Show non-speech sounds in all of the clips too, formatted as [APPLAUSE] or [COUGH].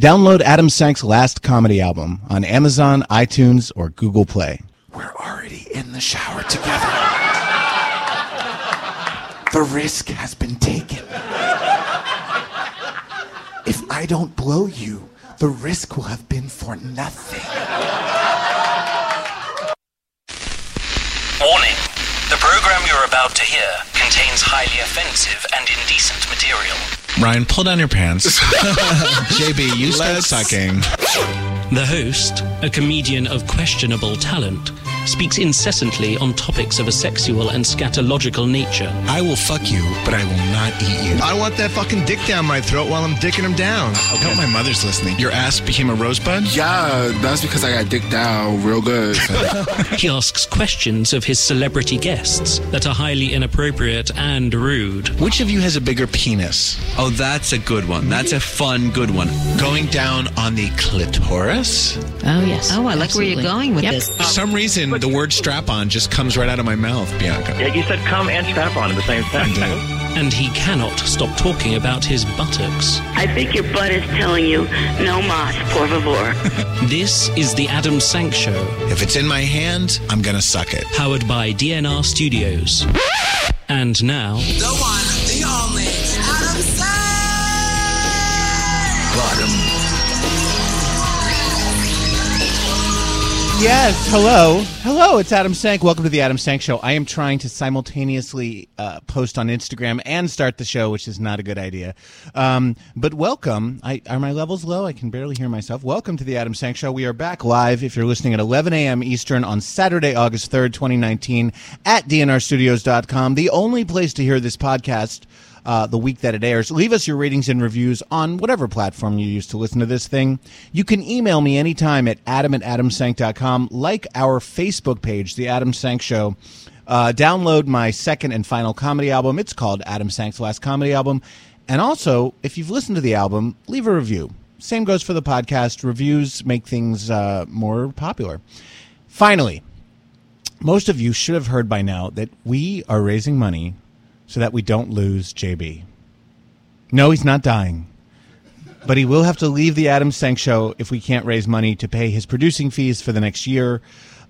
Download Adam Sank's last comedy album on Amazon, iTunes, or Google Play. We're already in the shower together. The risk has been taken. If I don't blow you, the risk will have been for nothing. Warning. The program you're about to hear contains highly offensive and indecent material. Ryan, pull down your pants. [LAUGHS] JB, you start sucking. The host, a comedian of questionable talent, speaks incessantly on topics of a sexual and scatological nature. I will fuck you, but I will not eat you. I want that fucking dick down my throat while I'm dicking him down. I hope my mother's listening. Your ass became a rosebud? Yeah, that's because I got dick down real good. [LAUGHS] He asks questions of his celebrity guests that are highly inappropriate and rude. Which of you has a bigger penis? Oh, that's a good one. That's a fun, good one. Going down on the clitoris? Oh, yes. Oh, I like where you're going with Yep. this. For some reason, Mm, the word strap on just comes right out of my mouth, Bianca. Yeah, you said come and strap on at the same time. [LAUGHS] And he cannot stop talking about his buttocks. I think your butt is telling you, no mas, por favor. [LAUGHS] This is the Adam Sank Show, If it's in my hand, I'm gonna suck it. powered by DNR Studios. And now, The one, Yes, hello. Hello, it's Adam Sank. Welcome to the Adam Sank Show. I am trying to simultaneously uh, post on Instagram and start the show, which is not a good idea. Um, but welcome. I, are my levels low? I can barely hear myself. Welcome to the Adam Sank Show. We are back live if you're listening at 11 a.m. Eastern on Saturday, August 3rd, 2019 at dnrstudios.com, the only place to hear this podcast uh, the week that it airs. Leave us your ratings and reviews on whatever platform you use to listen to this thing. You can email me anytime at adam at adamsank.com. Like our Facebook page, The Adam Sank Show. Uh, download my second and final comedy album. It's called Adam Sank's Last Comedy Album. And also, if you've listened to the album, leave a review. Same goes for the podcast. Reviews make things uh, more popular. Finally, most of you should have heard by now that we are raising money so that we don't lose JB. No, he's not dying. But he will have to leave the Adam Sank show if we can't raise money to pay his producing fees for the next year.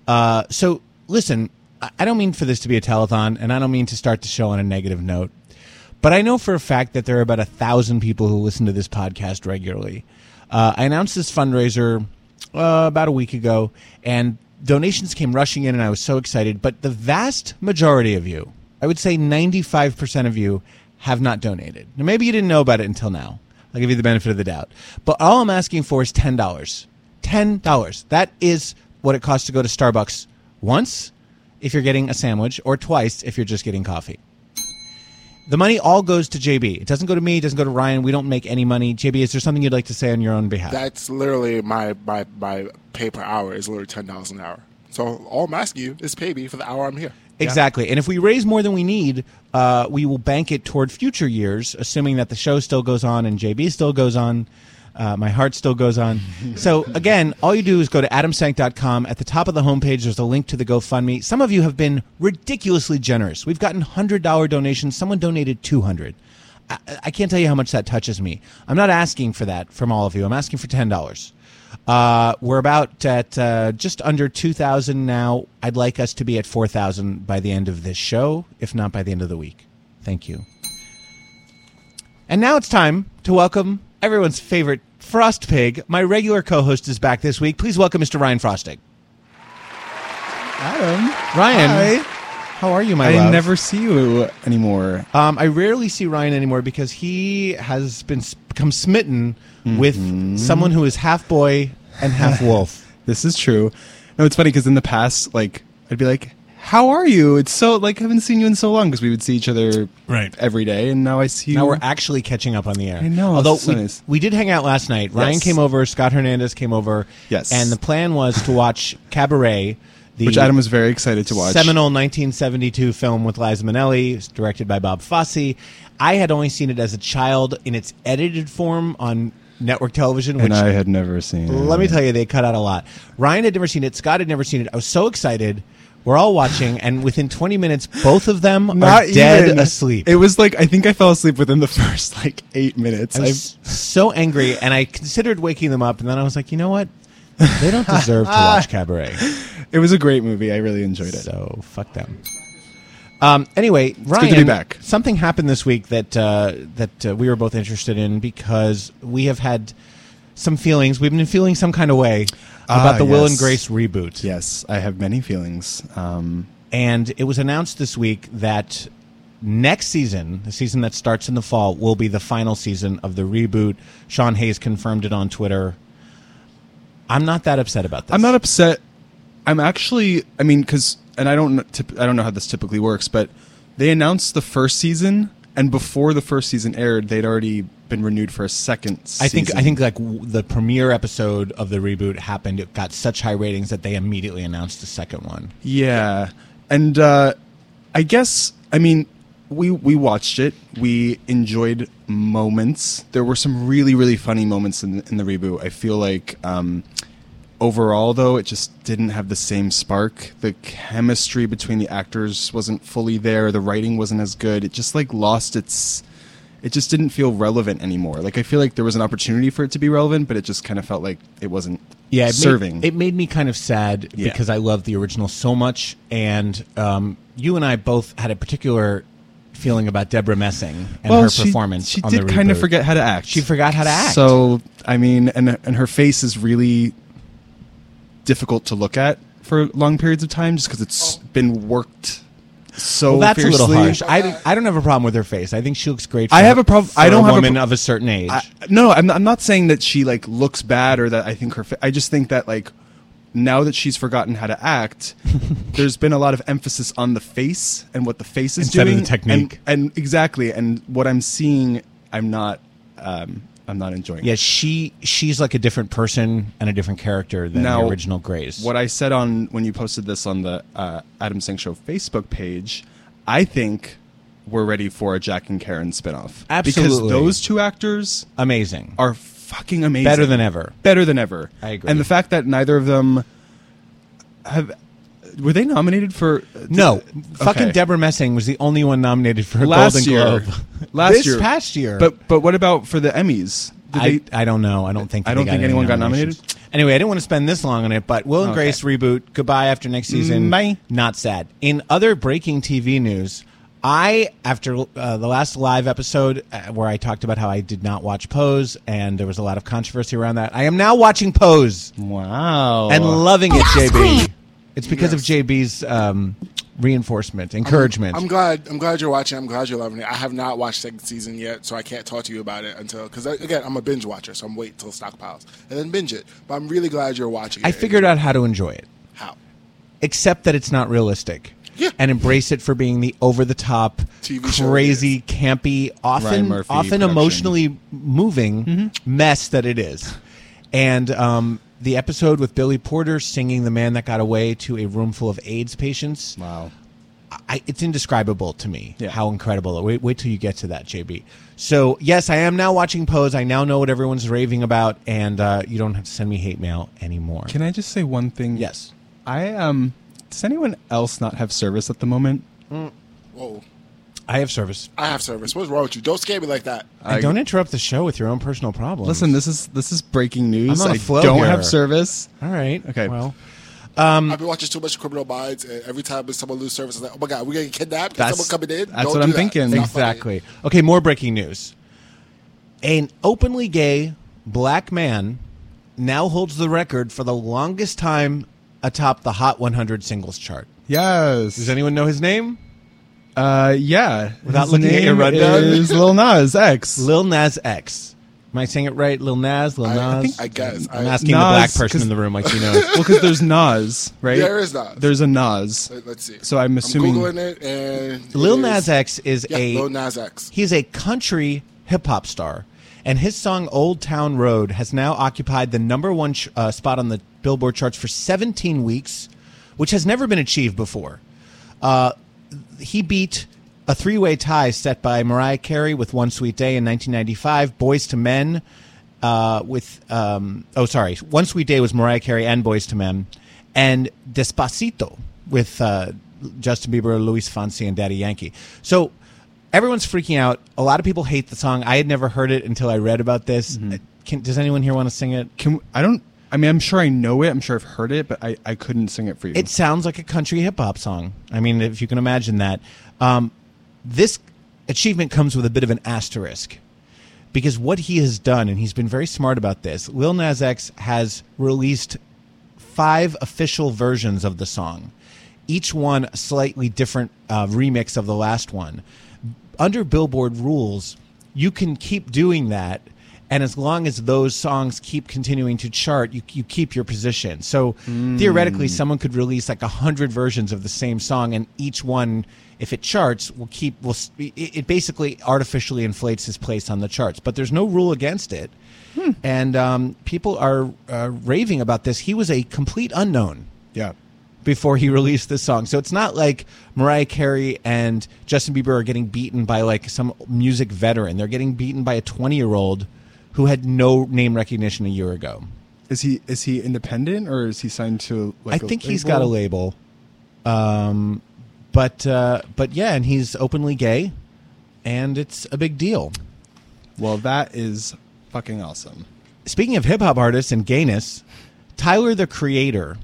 Uh, so, listen, I don't mean for this to be a telethon, and I don't mean to start the show on a negative note. But I know for a fact that there are about a thousand people who listen to this podcast regularly. Uh, I announced this fundraiser uh, about a week ago, and donations came rushing in, and I was so excited. But the vast majority of you, I would say 95% of you, have not donated. Now, maybe you didn't know about it until now. I'll give you the benefit of the doubt. But all I'm asking for is $10. $10. That is what it costs to go to Starbucks once if you're getting a sandwich, or twice if you're just getting coffee. The money all goes to JB. It doesn't go to me. It doesn't go to Ryan. We don't make any money. JB, is there something you'd like to say on your own behalf? That's literally my, my, my pay per hour is literally ten dollars an hour. So all I'm asking you is pay me for the hour I'm here. Exactly. And if we raise more than we need, uh, we will bank it toward future years, assuming that the show still goes on and JB still goes on. Uh, my heart still goes on. [LAUGHS] so, again, all you do is go to adamsank.com. At the top of the homepage, there's a link to the GoFundMe. Some of you have been ridiculously generous. We've gotten $100 donations. Someone donated 200 I, I can't tell you how much that touches me. I'm not asking for that from all of you. I'm asking for $10. Uh, we're about at uh, just under 2,000 now. I'd like us to be at 4,000 by the end of this show, if not by the end of the week. Thank you. And now it's time to welcome everyone's favorite Frost Pig. My regular co host is back this week. Please welcome Mr. Ryan Frostig. Adam. Ryan. Hi. How are you, my I love? never see you anymore. Um, I rarely see Ryan anymore because he has been become smitten with someone who is half boy and half [LAUGHS] wolf. this is true. No, it's funny because in the past, like, I'd be like, how are you? It's so like I haven't seen you in so long because we would see each other Right. every day, and now I see you. Now we're actually catching up on the air. I know, Although so we, nice. we did hang out last night. Ryan Yes. came over. Scott Hernandez came over. Yes. And the plan was to watch Cabaret, which Adam was very excited to watch. seminal 1972 film with Liza Minnelli, directed by Bob Fosse. I had only seen it as a child in its edited form on network television, which and I had never seen. let me tell you, they cut out a lot. Ryan had never seen it. Scott had never seen it. I was so excited. We're all watching, and within 20 minutes, both of them are dead even. asleep. It was like I think I fell asleep within the [LAUGHS] first like eight minutes. I was so angry, and I considered waking them up, and then I was like, you know what? They don't [LAUGHS] deserve to watch Cabaret. It was a great movie. I really enjoyed it. So fuck them. Um, anyway, Ryan, good to be back. something happened this week that uh, that uh, we were both interested in because we have had some feelings. We've been feeling some kind of way about Ah, the Will yes. and Grace reboot. Yes, I have many feelings. Um, And it was announced this week that next season, the season that starts in the fall, will be the final season of the reboot. Sean Hayes confirmed it on Twitter. I'm not that upset about this. I'm not upset. I'm actually. I mean, because and I don't. I don't know how this typically works, but they announced the first season, and before the first season aired, they'd already been renewed for a second. I think season. I think like w- the premiere episode of the reboot happened. It got such high ratings that they immediately announced the second one. Yeah, and uh, I guess I mean we we watched it. We enjoyed moments. There were some really really funny moments in in the reboot. I feel like um, overall though it just didn't have the same spark. The chemistry between the actors wasn't fully there. The writing wasn't as good. It just like lost its. It just didn't feel relevant anymore. Like I feel like there was an opportunity for it to be relevant, but it just kind of felt like it wasn't Yeah, it serving. Made, it made me kind of sad Yeah. because I love the original so much, and um, you and I both had a particular feeling about Debra Messing and her she- performance. She did kind of forget how to act. She forgot how to act. So I mean, and and her face is really difficult to look at for long periods of time, just because it's been worked so. well, that's a little fiercely. harsh. I, I don't have a problem with her face. I think she looks great. For, I have a problem. I don't a have woman a pro- of a certain age. I, no, I'm not, I'm not saying that she like looks bad or that I think her. Fa- I just think that like now that she's forgotten how to act, [LAUGHS] there's been a lot of emphasis on the face and what the face is Instead of doing, the technique. and, and exactly, and what I'm seeing, I'm not. Um, I'm not enjoying. It. Yeah, she she's like a different person and a different character than Now, the original Grace. What I said on when you posted this on the uh, Adam Sank Show Facebook page, I think we're ready for a Jack and Karen spinoff. Absolutely. Because those two actors amazing. are fucking amazing. Better than ever. Better than ever. I agree. And the fact that neither of them have were they nominated for No, fucking Debra Messing was the only one nominated for a last Golden year. Globe. [LAUGHS] Last this year. past year. But but what about for the Emmys? Did I, they- I don't know. I don't think. I they don't think anyone got nominated? Anyway, I didn't want to spend this long on it, but Will and Okay. Grace reboot. Goodbye after next season. Bye. Not sad. In other breaking TV news, I after uh, the last live episode uh, where I talked about how I did not watch Pose and there was a lot of controversy around that, I am now watching Pose wow. and loving it. JB, it's because of JB's um, reinforcement, encouragement. I'm glad. I'm glad you're watching. I'm glad you're loving it. I have not watched second season yet, so I can't talk to you about it until because again, I'm a binge watcher, so I'm waiting till stockpiles and then binge it. But I'm really glad you're watching. I it. figured out how to enjoy it. how. except that it's not realistic. Yeah. And embrace it for being the over the top, TV show crazy, campy, often often production. emotionally moving Mm-hmm. mess that it is. And um, the episode with Billy Porter singing "The Man That Got Away" to a room full of AIDS patients. Wow. I, it's indescribable to me Yeah. how incredible. Wait, wait till you get to that, JB. So yes, I am now watching Pose. I now know what everyone's raving about, and uh, you don't have to send me hate mail anymore. Can I just say one thing? yes. I um. Does anyone else not have service at the moment? Whoa. I have service. I have service. What's wrong with you? Don't scare me like that. And don't interrupt the show with your own personal problems. Listen, this is this is breaking news. I'm on a I flow don't here. have service. All right. Okay. Well, um, I've been watching too much Criminal Minds, and every time someone loses service, I'm like, oh my god, we're getting kidnapped. Is That's- someone coming in? that's Don't what do I'm that. thinking. It's not funny. exactly. Okay, more breaking news. An openly gay black man now holds the record for the longest time atop the Hot 100 singles chart. Yes. Does anyone know his name? Uh, yeah. Without His looking at your name rundown? is Lil Nas X. [LAUGHS] Lil Nas X. Am I saying it right? Lil Nas, Lil Nas. I- I think- I guess. I'm I- asking the black Nas, person 'cause- in the room, like you know. [LAUGHS] well, because there's Nas, right? There is Nas. There's a Nas. Let- Let's see. So I'm assuming. googling it, and it Lil is- Nas X is Yeah, a Lil Nas X. He's a country hip hop star, and his song "Old Town Road" has now occupied the number one ch- uh, spot on the Billboard charts for 17 weeks, which has never been achieved before. Uh, he beat a three-way tie set by Mariah Carey with "One Sweet Day" in 1995, "Boyz II Men" uh, with um, oh sorry, "One Sweet Day" was Mariah Carey and "Boyz II Men," and "Despacito" with uh, Justin Bieber, Luis Fonsi, and Daddy Yankee. So everyone's freaking out. A lot of people hate the song. I had never heard it until I read about this. Uh, Can, does anyone here want to sing it? Can I don't. I mean, I'm sure I know it. I'm sure I've heard it, but I, I couldn't sing it for you. It sounds like a country hip hop song. I mean, if you can imagine that. Um, this achievement comes with a bit of an asterisk because what he has done, and he's been very smart about this, Lil Nas X has released five official versions of the song, each one slightly different uh, remix of the last one. Under Billboard rules, you can keep doing that. And as long as those songs keep continuing to chart, you, you keep your position. So theoretically, someone could release like a hundred versions of the same song, and each one, if it charts, will keep. Will it, basically artificially inflates his place on the charts. But there's no rule against it, and um, people are uh, raving about this. He was a complete unknown yeah. before he released this song. So it's not like Mariah Carey and Justin Bieber are getting beaten by like some music veteran. They're getting beaten by a 20 year old who had no name recognition a year ago. Is he is he independent or is he signed to? like I think he's got a label. Um, but uh, but yeah, and he's openly gay, and it's a big deal. Well, that is fucking awesome. Speaking of hip hop artists and gayness, Tyler the Creator,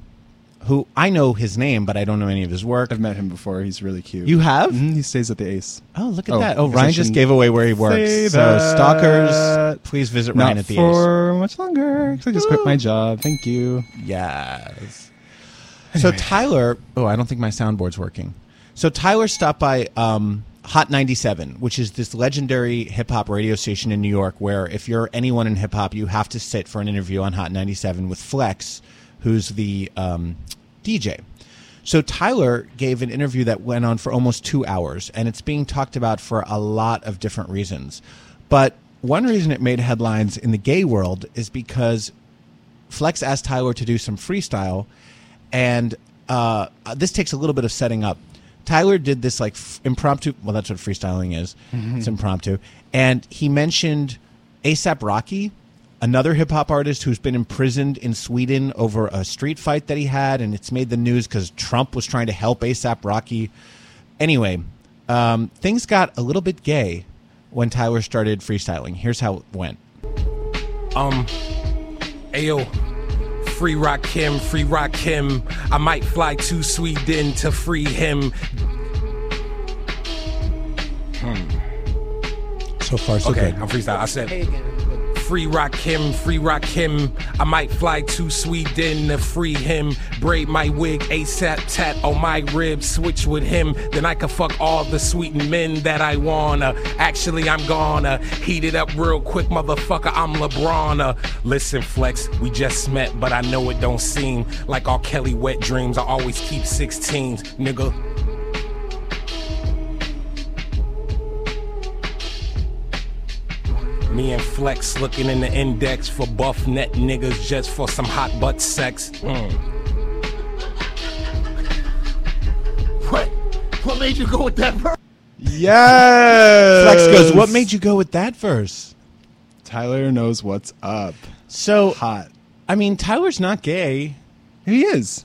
who I know his name, but I don't know any of his work. I've met him before. He's really cute. You have? Mhm, He stays at the Ace. Oh, look at Oh, that! Oh, Ryan just gave away where he works. So, stalkers, please visit Not Ryan at the Ace. for much longer, because I just quit my job. Thank you. Yes. So Tyler, oh, I don't think my soundboard's working. So Tyler stopped by um, Hot 97, which is this legendary hip hop radio station in New York, where if you're anyone in hip hop, you have to sit for an interview on Hot 97 with Flex, who's the um, DJ. So Tyler gave an interview that went on for almost two hours, and it's being talked about for a lot of different reasons. But one reason it made headlines in the gay world is because Flex asked Tyler to do some freestyle, and uh, this takes a little bit of setting up. Tyler did this like f- impromptu. Well, that's what freestyling is. It's impromptu, and he mentioned ASAP Rocky, another hip hop artist who's been imprisoned in Sweden over a street fight that he had, and it's made the news because Trump was trying to help ASAP Rocky. Anyway, um, things got a little bit gay when Tyler started freestyling. Here's how it went. Um, ayo, free rock him, free rock him. I might fly to Sweden to free him. Hmm. So far, so okay, good. I'm freestyle. I said, free rock him, free rock him. I might fly to Sweden to free him. Braid my wig, ASAP tat on my ribs, switch with him. Then I can fuck all the sweet men that I wanna. Actually, I'm gonna heat it up real quick, motherfucker. I'm LeBron. Listen, Flex, we just met, but I know it don't seem like all Kelly wet dreams. I always keep 16s, nigga. Me and Flex looking in the index for buff net niggas just for some hot butt sex. Mm. What? What made you go with that verse? Yes. Flex goes, "What made you go with that verse?" Tyler knows what's up. So hot. I mean, Tyler's not gay. He is.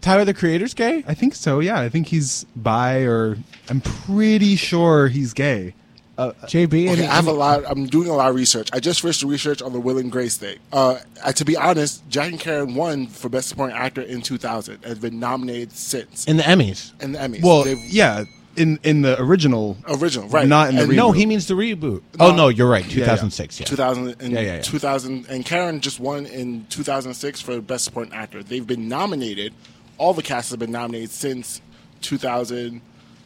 Tyler the Creator's gay? I think so. Yeah, I think he's bi, or I'm pretty sure he's gay. Uh, JB, Okay, I have a lot. I'm doing a lot of research. I just finished the research on the Will and Grace thing. Uh, to be honest, Jack and Karen won for Best Supporting Actor in 2000 and has been nominated since in the Emmys. in the Emmys. Well, They've- yeah, in in the original, Original, right. Not in the And- reboot. No, he means the reboot. Oh no, you're right. 2006. Yeah, 2000 and Yeah, yeah, yeah. 2000 and Karen just won in 2006 for Best Supporting Actor. They've been nominated. All the cast have been nominated since 2000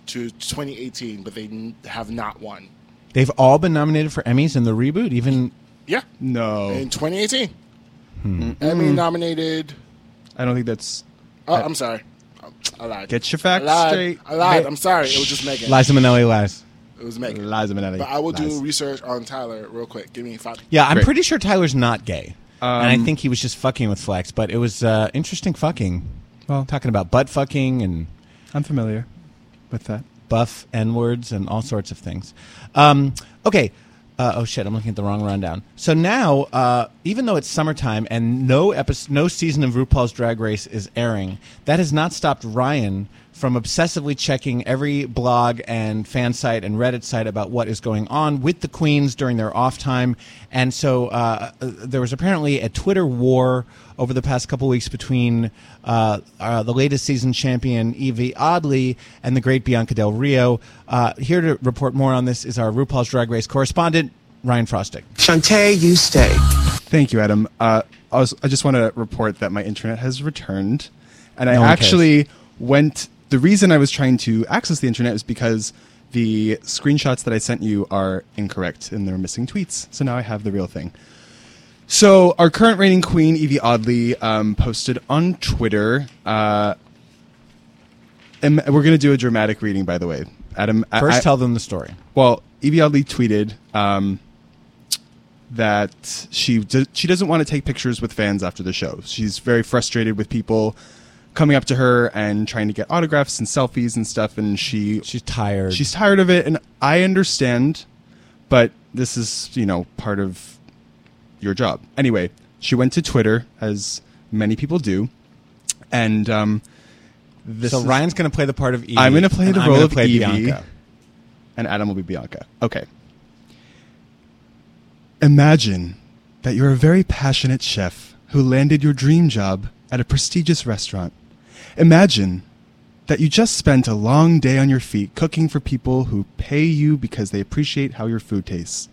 to 2018, but they have not won. They've all been nominated for Emmys in the reboot. Even Yeah. No. In 2018. Hmm. Emmy nominated. I don't think that's. Oh, I'm sorry. I lied. Get your facts I lied. straight. I lied. I'm sorry. It was just Megan. Liza Minnelli lies. It was Megan. Liza Minnelli. But I will do lies. research on Tyler real quick. Give me five. Yeah, I'm Great. pretty sure Tyler's not gay, and I Um, think he was just fucking with Flex. But it was uh, interesting fucking. Well, talking about butt fucking and I'm familiar with that. Buff n words and all sorts of things. Um, okay. Uh, oh shit! I'm looking at the wrong rundown. So now, uh, even though it's summertime and no episode, no season of RuPaul's Drag Race is airing, that has not stopped Ryan from obsessively checking every blog and fan site and Reddit site about what is going on with the queens during their off time. And so uh, uh, there was apparently a Twitter war over the past couple weeks between uh, uh, the latest season champion Yvie Oddly and the great Bianca Del Rio. Uh, here to report more on this is our RuPaul's Drag Race correspondent Ryan Frostig. Shantay, you stay. Thank you, Adam. Uh, I, was, I just want to report that my internet has returned, and I No one actually went. The reason I was trying to access the internet is because the screenshots that I sent you are incorrect and they're missing tweets. So now I have the real thing. So our current reigning queen, Yvie Oddly, um, posted on Twitter. Uh, and we're going to do a dramatic reading, by the way. Adam, First, I- tell them the story. well, Yvie Oddly tweeted um, that she d- she doesn't want to take pictures with fans after the show. She's very frustrated with people coming up to her and trying to get autographs and selfies and stuff, and she she's tired. She's tired of it, and I understand, but this is you know part of your job. Anyway, she went to Twitter as many people do, and um, this so is- Ryan's going to play the part of Yvie. I'm going to play the I'm role of play Yvie, Bianca. and Adam will be Bianca. Okay. Imagine that you're a very passionate chef who landed your dream job at a prestigious restaurant. Imagine that you just spent a long day on your feet cooking for people who pay you because they appreciate how your food tastes.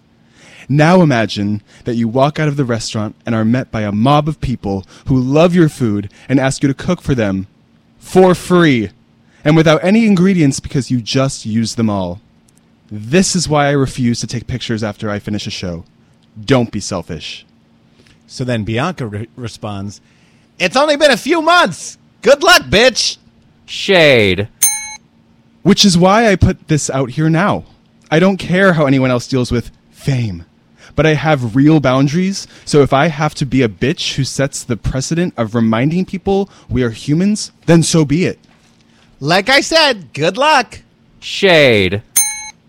Now imagine that you walk out of the restaurant and are met by a mob of people who love your food and ask you to cook for them for free and without any ingredients because you just used them all. This is why I refuse to take pictures after I finish a show. Don't be selfish. So then Bianca re- responds, "It's only been a few months. Good luck, bitch." Shade. Which is why I put this out here now. I don't care how anyone else deals with fame. But I have real boundaries, so if I have to be a bitch who sets the precedent of reminding people we are humans, then so be it. Like I said, good luck. Shade.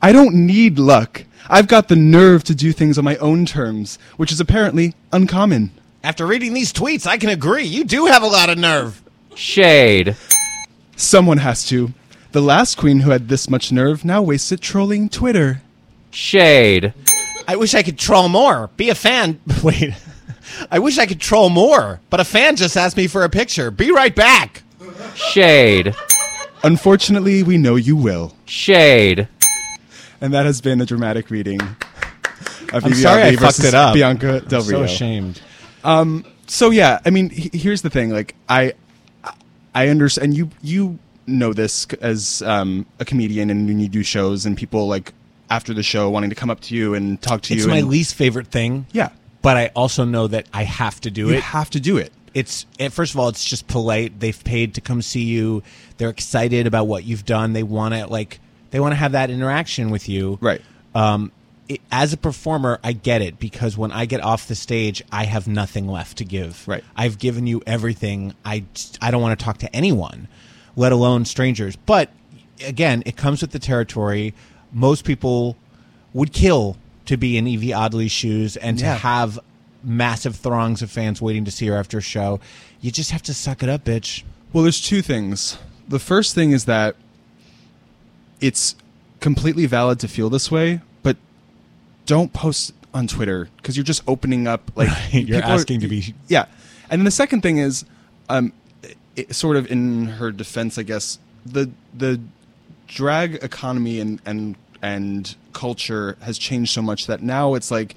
I don't need luck. I've got the nerve to do things on my own terms, which is apparently uncommon. After reading these tweets, I can agree. You do have a lot of nerve. Shade. Someone has to. The last queen who had this much nerve now wastes it trolling Twitter. Shade. I wish I could troll more. Be a fan. [LAUGHS] Wait. I wish I could troll more, but a fan just asked me for a picture. Be right back. Shade. Unfortunately, we know you will. Shade. And that has been a dramatic reading of I'm Yvie sorry I fucked it up. Bianca Del I'm so ashamed. Um, so yeah, I mean, he- here's the thing. Like, I, I understand. You you know this as um, a comedian, and when you do shows, and people like after the show wanting to come up to you and talk to It's you. It's my and, least favorite thing. Yeah. But I also know that I have to do it. You it. have to do it. It's first of all, it's just polite. They've paid to come see you. They're excited about what you've done. They want to like they want to have that interaction with you. Right. Um, it, as a performer, I get it because when I get off the stage, I have nothing left to give. Right. I've given you everything. I I don't want to talk to anyone, let alone strangers. But again, it comes with the territory. Most people would kill to be in Yvie Oddly's shoes and to have massive throngs of fans waiting to see her after a show. You just have to suck it up, bitch. Well, there's two things. The first thing is that it's completely valid to feel this way, but don't post on Twitter because you're just opening up like [LAUGHS] You're people are- asking to be yeah. And then the second thing is, um, it, sort of in her defense, I guess the the drag economy and and and culture has changed so much that now it's like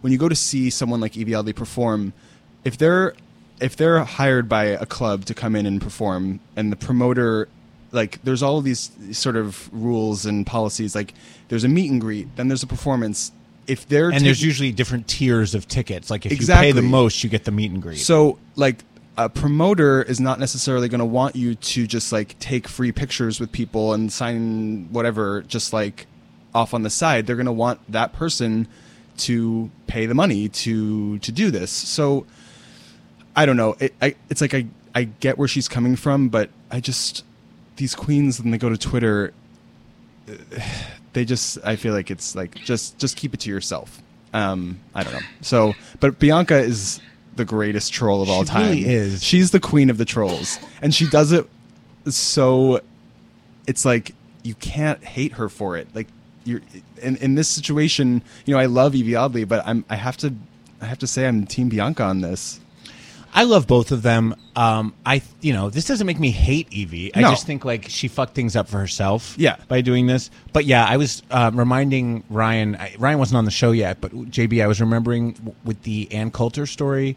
when you go to see someone like Yvie Oddly perform, if they're if they're hired by a club to come in and perform, and the promoter like there's all of these sort of rules and policies like there's a meet and greet then there's a performance if they're and there's usually different tiers of tickets. Like if you pay Exactly. the most, you get the meet and greet. So, like, a promoter is not necessarily going to want you to just like take free pictures with people and sign whatever, just like off on the side. They're going to want that person to pay the money to to do this. So, I don't know. It, I, it's like I I get where she's coming from, but I just these queens when they go to Twitter, they just I feel like it's like just just keep it to yourself. Um, I don't know. So, but Bianca is the greatest troll of all She time. really is. She's the queen of the trolls, and she does it so. It's like you can't hate her for it. Like you're in in this situation. You know, I love Yvie Oddly, but I'm I have to I have to say I'm Team Bianca on this. I love both of them. Um, I, you know, this doesn't make me hate Yvie. I No. just think like she fucked things up for herself. Yeah. By doing this, but yeah, I was uh, reminding Ryan. I, Ryan wasn't on the show yet, but JB, I was remembering w- with the Ann Coulter story.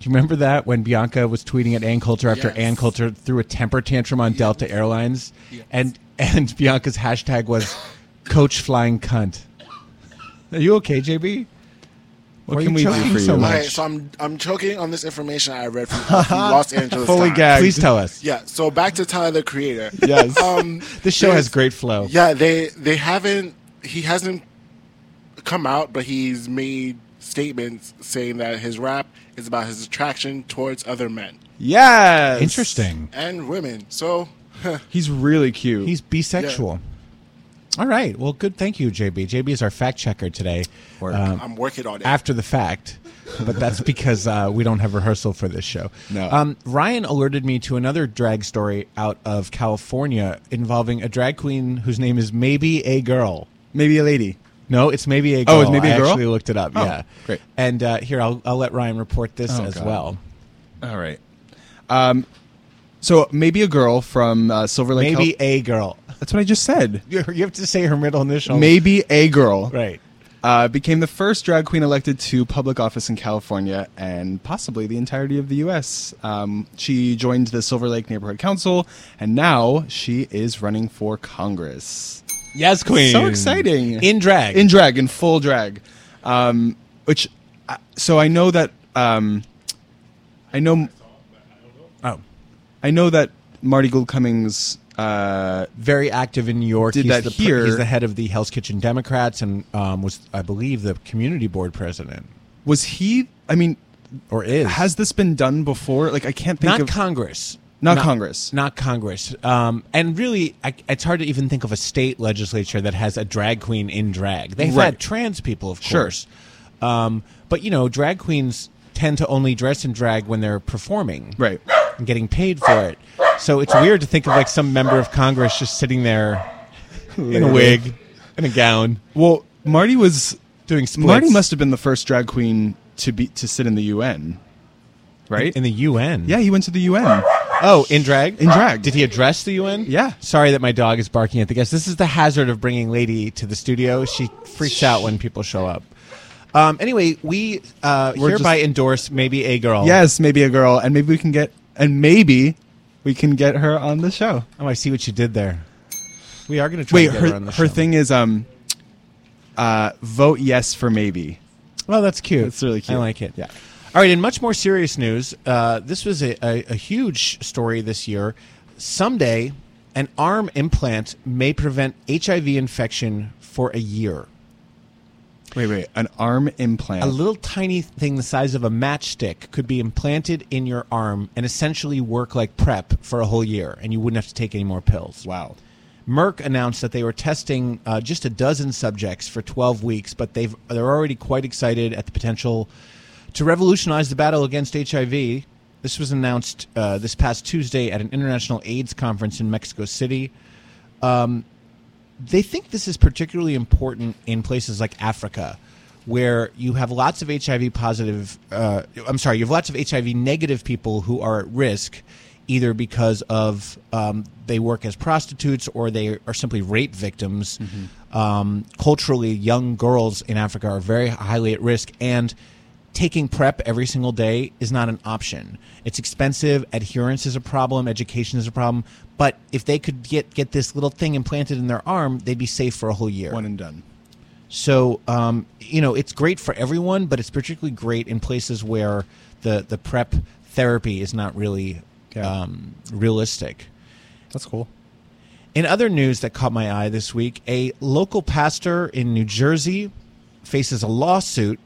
Do you remember that when Bianca was tweeting at Ann Coulter after Yes. Ann Coulter threw a temper tantrum on Delta Airlines, and and Bianca's hashtag was "Coach Flying Cunt." Are you okay, JB? What Why can we do choking for so you? much? Okay, so I'm I'm choking on this information I read from, from [LAUGHS] Los Angeles. Fully Times. gagged. Please tell us. Yeah. So back to Tyler the Creator. Yes. Um, [LAUGHS] This show has great flow. Yeah, they they haven't. He hasn't come out, but he's made statements saying that his rap is about his attraction towards other men Yes. Interesting. and women. So [LAUGHS] He's really cute. He's bisexual. All right. Well, good. Thank you, JB. JB is our fact checker today. Um, I'm working on it. after the fact, but that's [LAUGHS] because uh, we don't have rehearsal for this show. No. Um, Ryan alerted me to another drag story out of California involving a drag queen whose name is Maebe A. Girl. maybe a lady. No, it's maybe a girl. Oh, it's maybe a girl? actually looked it up. Oh, yeah, great. And uh, here, I'll I'll let Ryan report this Oh, as God. well. All right. Um, so maybe a girl from uh, Silver Lake. Maybe Cal- a girl. That's what I just said. You have to say her middle initial. Maybe a girl. Right. Uh, became the first drag queen elected to public office in California and possibly the entirety of the U.S. Um, she joined the Silver Lake Neighborhood Council, and now she is running for Congress. Yes, queen. So exciting In drag. in drag, in full drag. Um, which, uh, so I know that um, I know oh, I know that Marty Gould Cummings. Uh, very active in New York. Did he's that the, here. He's the head of the Hell's Kitchen Democrats and um, was, I believe, the community board president. was he? I mean, Or is. has this been done before? Like, I can't think of. not of Congress. Not Congress. Not Congress. Um, and really, I, it's hard to even think of a state legislature that has a drag queen in drag. They've Right. had trans people, of Sure. course. Um, but, you know, drag queens tend to only dress in drag when they're performing. Right. And getting paid for it. So it's weird to think of like some member of Congress just sitting there in a wig, and a gown, Well, Marty was doing splits. Marty must have been the first drag queen to be to sit in the UN, right? in the UN. yeah, he went to the UN. Oh, in drag? In drag. Did he address the UN? Yeah. Sorry that my dog is barking at the guests. This is the hazard of bringing Lady to the studio. She freaks out when people show up. Um, anyway, we uh, We're hereby just- endorse maybe a girl. Yes, maybe a girl, and maybe we can get and maybe we can get her on the show. Oh, I see what you did there. We are going to try Wait, to get her her, on the show. her show. thing is um, uh, vote yes for maybe. Oh, that's cute. That's really cute. I like it. Yeah. All right. In much more serious news, uh, this was a, a, a huge story this year. Someday, an arm implant may prevent HIV infection for a year. Wait, wait, an arm implant. A little tiny thing the size of a matchstick could be implanted in your arm and essentially work like PrEP for a whole year, and you wouldn't have to take any more pills. wow. Merck announced that they were testing uh, just a dozen subjects for 12 weeks, but they've they're already quite excited at the potential to revolutionize the battle against HIV. This was announced uh, this past Tuesday at an international AIDS conference in Mexico City. Um, they think this is particularly important in places like Africa, where you have lots of HIV positive. Uh, I'm sorry, you have lots of HIV negative people who are at risk, either because of um, they work as prostitutes or they are simply rape victims. Um, culturally, young girls in Africa are very highly at risk, and taking PrEP every single day is not an option. It's expensive. Adherence is a problem. Education is a problem. But if they could get get this little thing implanted in their arm, they'd be safe for a whole year. One and done. So um, you know, it's great for everyone, but it's particularly great in places where the the prep therapy is not really um, realistic. That's cool. In other news that caught my eye this week, a local pastor in New Jersey faces a lawsuit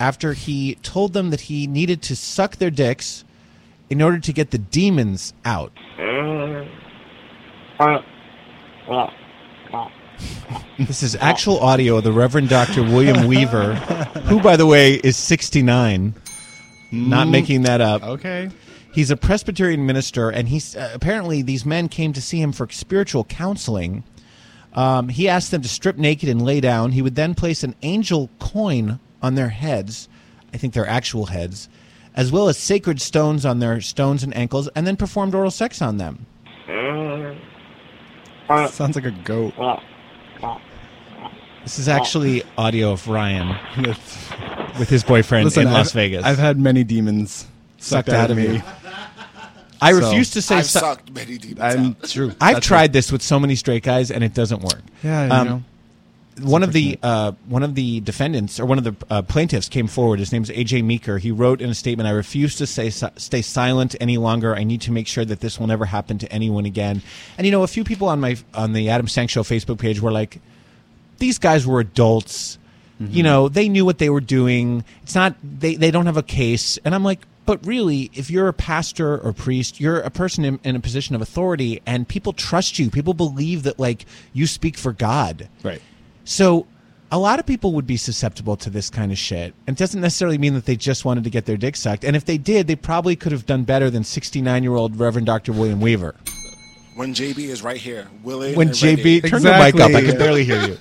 after he told them that he needed to suck their dicks in order to get the demons out. [LAUGHS] This is actual audio of the Reverend Dr. William Weaver, who, by the way, is 69. Not Mm. making that up. Okay. He's a Presbyterian minister, and he's uh, apparently these men came to see him for spiritual counseling. Um, he asked them to strip naked and lay down. He would then place an angel coin on their heads, I think their actual heads, as well as sacred stones on their stones and ankles, and then performed oral sex on them. Sounds like a goat. This is actually audio of Ryan with his boyfriend Listen, in Las I've- Vegas. I've had many demons sucked, out, of me. I So- refuse to say I've su- sucked many demons I'm out. true. I've That's tried this with so many straight guys, and it doesn't work. Yeah, you Um, know. One of the uh, one of the defendants or one of the uh, plaintiffs came forward. His name's AJ Meeker. He wrote in a statement, "I refuse to say stay silent any longer. I need to make sure that this will never happen to anyone again." And you know, a few people on my on the Adam Sank Show Facebook page were like, "These guys were adults. You know, they knew what they were doing. It's not they they don't have a case." And I'm like. But really, if you're a pastor or priest, you're a person in, in a position of authority, and people trust you. People believe that, like, you speak for God. Right. So a lot of people would be susceptible to this kind of shit. And it doesn't necessarily mean that they just wanted to get their dick sucked. And if they did, they probably could have done better than 69 year old Reverend Dr. William Weaver. When JB is right here, willing. When JB, ready. turn the mic up, I can barely hear you.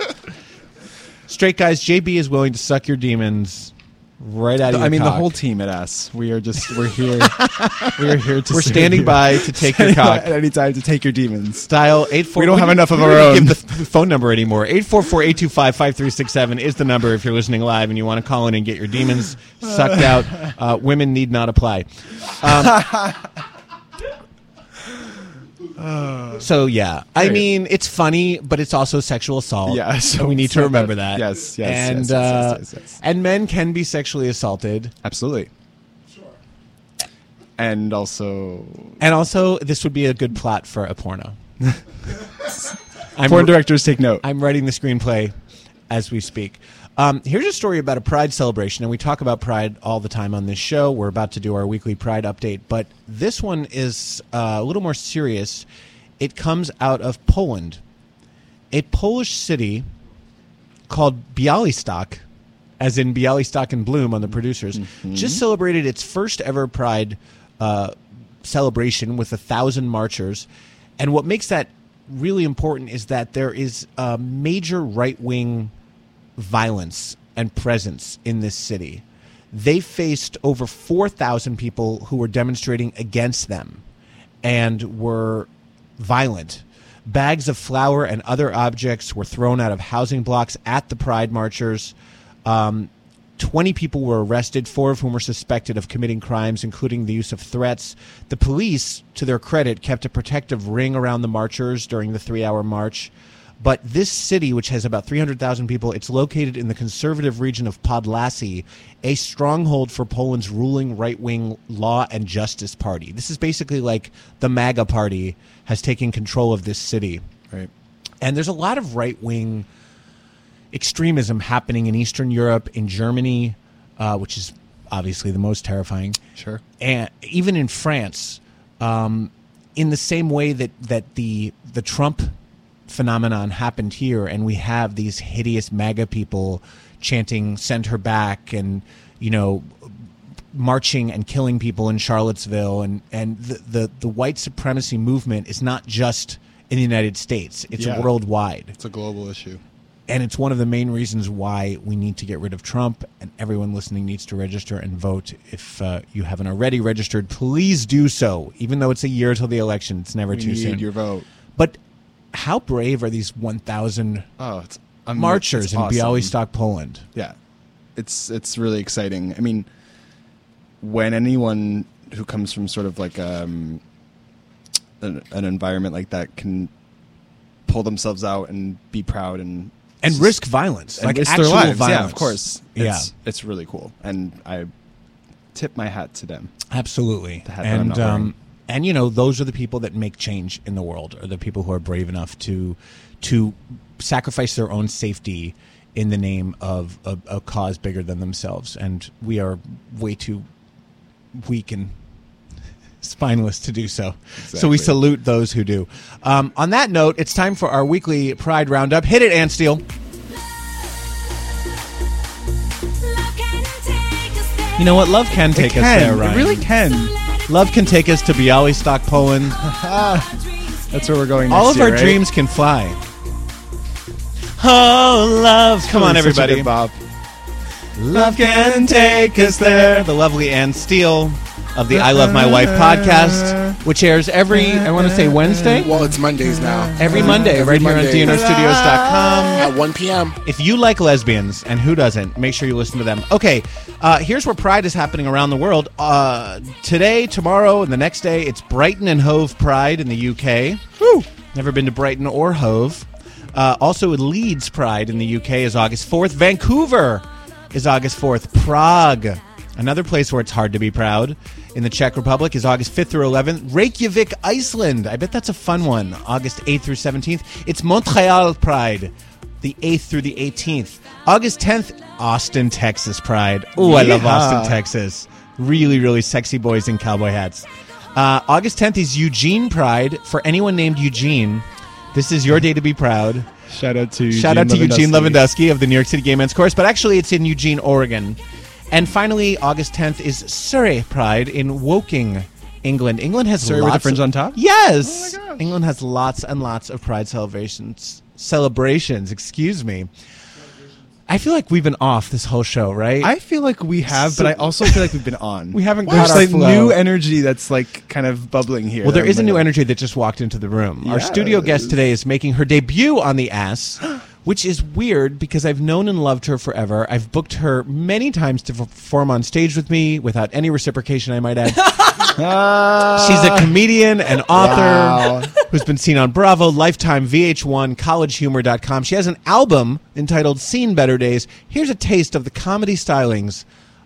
Straight guys, JB is willing to suck your demons right out of your I mean, the whole team at us. We are just we're here. [LAUGHS] we are here to. We're standing you. by to take your cock. at any time to take your demons. Dial eight four. We don't have enough of our own. Give the phone number anymore. 844-825-5367 is the number if you're listening live and you want to call in and get your demons sucked [LAUGHS] out. Uh, women need not apply. Um, [LAUGHS] so yeah, I mean it's funny, but it's also sexual assault. Yeah, so and we need to remember that- that. yes, yes, and yes, yes, uh, yes, yes, yes. and men can be sexually assaulted. Absolutely. Sure. And also, And also, this would be a good plot for a porno. [LAUGHS] I'm porn directors take note. I'm writing the screenplay as we speak. Um, here's a story about a Pride celebration, and we talk about Pride all the time on this show. We're about to do our weekly Pride update, but this one is uh, a little more serious. It comes out of Poland. A Polish city called Bialystok, as in Bialystock and Bloom on the producers, just celebrated its first ever Pride uh, celebration with a thousand marchers. And what makes that really important is that there is a major right wing violence and presence in this city. They faced over 4,000 people who were demonstrating against them and were violent. Bags of flour and other objects were thrown out of housing blocks at the Pride marchers. Um, 20 people were arrested, four of whom were suspected of committing crimes, including the use of threats. The police, to their credit, kept a protective ring around the marchers during the three hour march. But this city, which has about 300,000 people, it's located in the conservative region of Podlasie, a stronghold for Poland's ruling right wing law and justice party. This is basically like the MAGA party has taken control of this city. Right. And there's a lot of right wing extremism happening in Eastern Europe, in Germany, uh, which is obviously the most terrifying. Sure. And even in France, um, in the same way that, that the the Trump phenomenon happened here, and we have these hideous MAGA people chanting "Send her back" and you know marching and killing people in Charlottesville, and and the the, the white supremacy movement is not just in the United States; it's Yeah. worldwide It's a global issue. and it's one of the main reasons why we need to get rid of Trump. And everyone listening needs to register and vote. If uh, you haven't already registered, please do so. Even though it's a year till the election, it's never We too need soon. your vote. But how brave are these 1,000 Oh, it's marchers it's in awesome. Bialystok, Poland? Yeah, it's it's really exciting. I mean, when anyone who comes from sort of like um, an, an environment like that can pull themselves out and be proud and and risk violence, and like risk actual violence. Yeah, of course. Yeah. It's, it's really cool, and I tip my hat to them. Absolutely. The hat that I'm and um, and you know, those are the people that make change in the world, are the people who are brave enough to to sacrifice their own safety in the name of a, a cause bigger than themselves. And we are way too weak and [LAUGHS] spineless to do so. So we salute those who do. Um, on that note, it's time for our weekly Pride Roundup. Hit it, Ant Steele. You know what? Love can take us can. there, It really can. Love can take us to Bialystok, Poland. [LAUGHS] That's where we're going. All of year, our right? dreams can fly. Oh, love. Come on, Such a everybody. good bop. Love can take us there. The lovely Ann Steele of the I Love My Wife podcast, which airs every, I want to say Wednesday? Well, it's Mondays now. Every Monday, Every right Monday. here on DNRstudios.com. At 1 p.m. If you like lesbians, and who doesn't, make sure you listen to them. Okay, uh, here's where Pride is happening around the world. Uh, today, tomorrow, and the next day, it's Brighton and Hove Pride in the UK. Woo! Never been to Brighton or Hove. Uh, also, Leeds Pride in the UK is August 4th. Vancouver is August 4th. Prague, another place where it's hard to be proud, in the Czech Republic is August 5th through 11th. Reykjavik, Iceland. I bet that's a fun one. August 8th through 17th. It's Montreal Pride, the 8th through the 18th. August 10th, Austin, Texas Pride. Oh, I love Austin, Texas. Really, really sexy boys in cowboy hats. Uh, August 10th is Eugene Pride. For anyone named Eugene, this is your day to be proud. Shout out to Shout out to Eugene Lewandowski of the New York City Gay Men's Chorus, but actually it's in Eugene, Oregon. And finally, August 10th is Surrey Pride in Woking, England. England has Surrey lots with the fringe on top? Yes. Oh England has lots and lots of Pride celebrations. Celebrations, excuse me. I feel like we've been off this whole show, right? I feel like we have, So- but I also feel like we've been on. We haven't got There's our like flow. new energy that's like kind of bubbling here. Well, there is a new energy that just walked into the room. Our studio guest today is making her debut on the ass, [GASPS] which is weird because I've known and loved her forever. I've booked her many times to perform on stage with me without any reciprocation, I might add. [LAUGHS] She's a comedian and author Wow. who's been seen on Bravo, Lifetime, VH1, CollegeHumor.com. She has an album entitled Seen Better Days. Here's a taste of the comedy stylings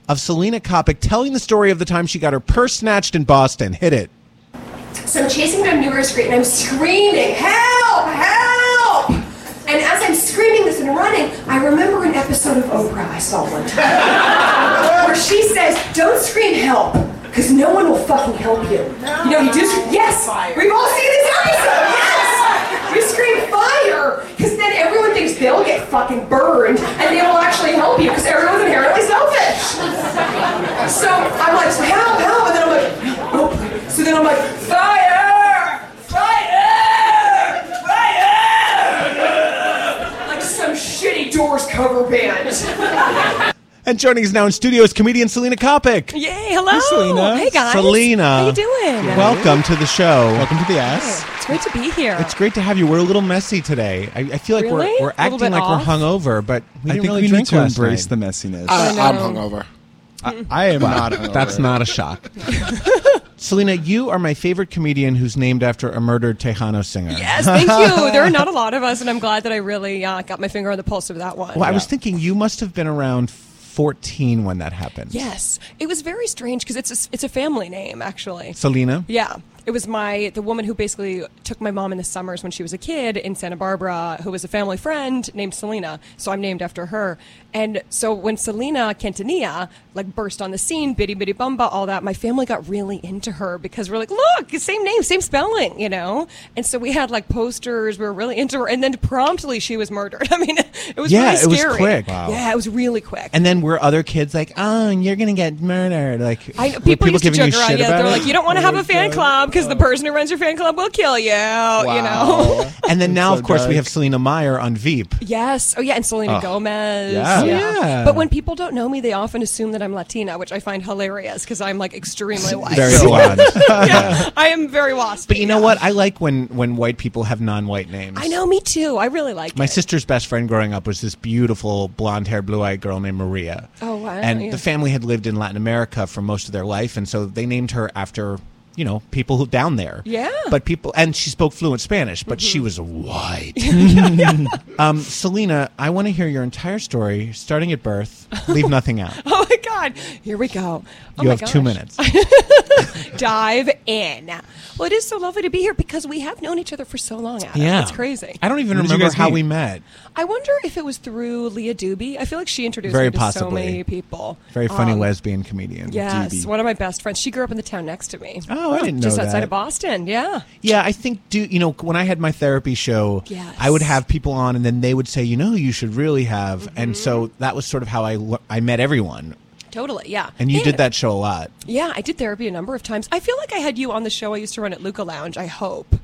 of Selena Coppock telling the story of the time she got her purse snatched in Boston. Hit it. So I'm chasing down New River Street and I'm screaming, help, help! And as I'm screaming this and running, I remember an episode of Oprah I saw one time [LAUGHS] where she says, don't scream help, because no one will fucking help you. You know, you just, yes, we've all seen this episode, yes! You scream fire, because then everyone thinks they'll get fucking burned and they will actually help you, because everyone's inherently selfish. So I'm like, help, help, and then I'm like, oh. So then I'm like, fire! Fire! Fire! Like some shitty Doors cover band. [LAUGHS] And joining us now in studio is comedian Selena Coppock. Yay, hello. Selena. Hey, guys. Selena. How you doing? Welcome to the show. Welcome to the ass. It's great to be here. It's great to have you. We're a little messy today. I, I feel like Really? we're, we're acting like off? we're hungover, but we I didn't think really we drink need to embrace night. the messiness. I, I I'm hungover. I, I am not. hungover. That's not a shock. [LAUGHS] Selena, you are my favorite comedian who's named after a murdered Tejano singer. Yes, thank you. There are not a lot of us, and I'm glad that I really uh, got my finger on the pulse of that one. Well, I was thinking you must have been around 14 when that happened. Yes, it was very strange because it's a, it's a family name actually. Selena? Yeah, it was my the woman who basically took my mom in the summers when she was a kid in Santa Barbara, who was a family friend named Selena. So I'm named after her. And so when Selena Quintanilla like burst on the scene, Bidi Bidi Bom Bom, all that, my family got really into her because we're like, look, same name, same spelling, you know. And so we had like posters. We were really into her, and then promptly she was murdered. [LAUGHS] I mean, it was Yeah, really it was scary. quick. Wow. Yeah, it was really quick. And then were other kids like, oh, you're going to get murdered? Like, I were people, used to joke around. Yeah, they're it? like, you don't want to oh have a fan club because the person who runs your fan club will kill you. You know. [LAUGHS] and then now, So of course, we have Selina Meyer on Veep. Yes. Oh, yeah. And Selena Oh. Gomez. Yeah. Yeah. But when people don't know me, they often assume that I'm Latina, which I find hilarious because I'm like extremely white. Very [LAUGHS] blonde. yeah, I am very waspy. But you know what? I like when when white people have non-white names. I know, me too. I really like My it. sister's best friend growing up was this beautiful blonde-haired, blue-eyed girl named Maria. Oh, wow, And yeah. the family had lived in Latin America for most of their life, and so they named her after you know people who down there. Yeah. But people and she spoke fluent Spanish, but she was white. [LAUGHS] um, Selena, I want to hear your entire story, starting at birth. [LAUGHS] Leave nothing out. Oh my God! Here we go. Oh you my have two minutes. [LAUGHS] Dive in. Well, it is so lovely to be here because we have known each other for so long. Adam. Yeah, it's crazy. I don't even Where did you remember how meet? we met. I wonder if it was through Leah Doobie. I feel like she introduced Very me to so possibly. many people. Very funny Um, lesbian comedian. Yes, DB. one of my best friends. She grew up in the town next to me. Oh, I didn't know Just outside that. of Boston. Yeah. Yeah, I think do you know when I had my therapy show, Yes. I would have people on, and then they would say, you know, you should really have, Mm-hmm. and so that was sort of how I I met everyone. Totally. Yeah. And you did that show a lot. Yeah, I did therapy a number of times. I feel like I had you on the show I used to run at Luca Lounge. I hope.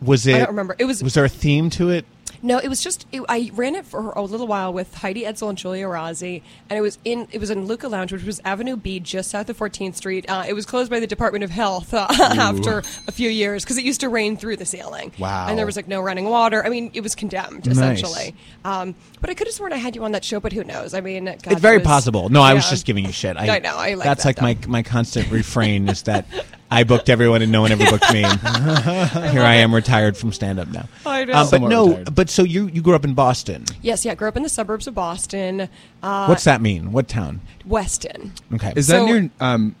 Was it? I don't remember. It was- Was there a theme to it? No, it was just it, I ran it for a little while with Heidi Edsel and Julia Rossi, and it was in it was in Luca Lounge, which was Avenue B, just south of 14th Street. Uh, it was closed by the Department of Health uh, [LAUGHS] after a few years because it used to rain through the ceiling. Wow. And there was like no running water. I mean, it was condemned Nice. essentially. Um, but I could have sworn I had you on that show, but who knows? I mean, God, it's very it was- possible. No, I was just giving you shit. [LAUGHS] I know, I like that's that, like my my constant refrain is that [LAUGHS] I booked everyone and no one ever booked me. [LAUGHS] Here I am, retired from stand up now. I know. Um, but Somewhat no, retired. but so you you grew up in Boston. Yes, yeah. Grew up in the suburbs of Boston. Uh, What's that mean? What town? Weston. Okay. Is So- that near um,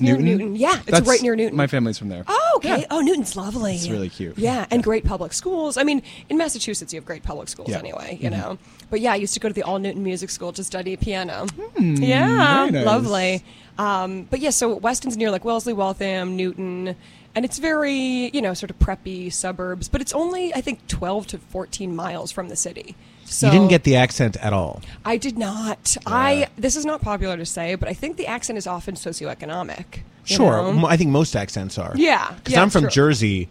near Newton? Newton. Yeah, it's That's- right near Newton. My family's from there. Oh, okay. Oh, Newton's lovely. It's really cute. Yeah, and great public schools. I mean, in Massachusetts, you have great public schools Yeah. anyway, Mm-hmm. you know. But yeah, I used to go to the All Newton Music School to study piano. yeah, Hmm, very nice. lovely. Um, but yeah, so Weston's near like Wellesley, Waltham, Newton. And it's very, you know, sort of preppy suburbs, but it's only, I think, 12 to 14 miles from the city. So you didn't get the accent at all. I did not. I this is not popular to say, but I think the accent is often socioeconomic. Sure, know? I think most accents are. Yeah, because yeah, I'm from true. Jersey,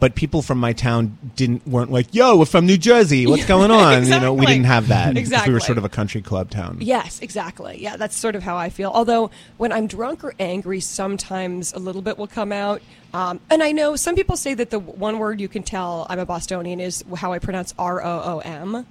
but people from my town didn't weren't like, "Yo, we're from New Jersey. What's [LAUGHS] going on?" You know, we didn't have that. 'cause We were sort of a country club town. Yes, exactly. Yeah, that's sort of how I feel. Although when I'm drunk or angry, sometimes a little bit will come out. Um, and I know some people say that the one word you can tell I'm a Bostonian is how I pronounce R O O M.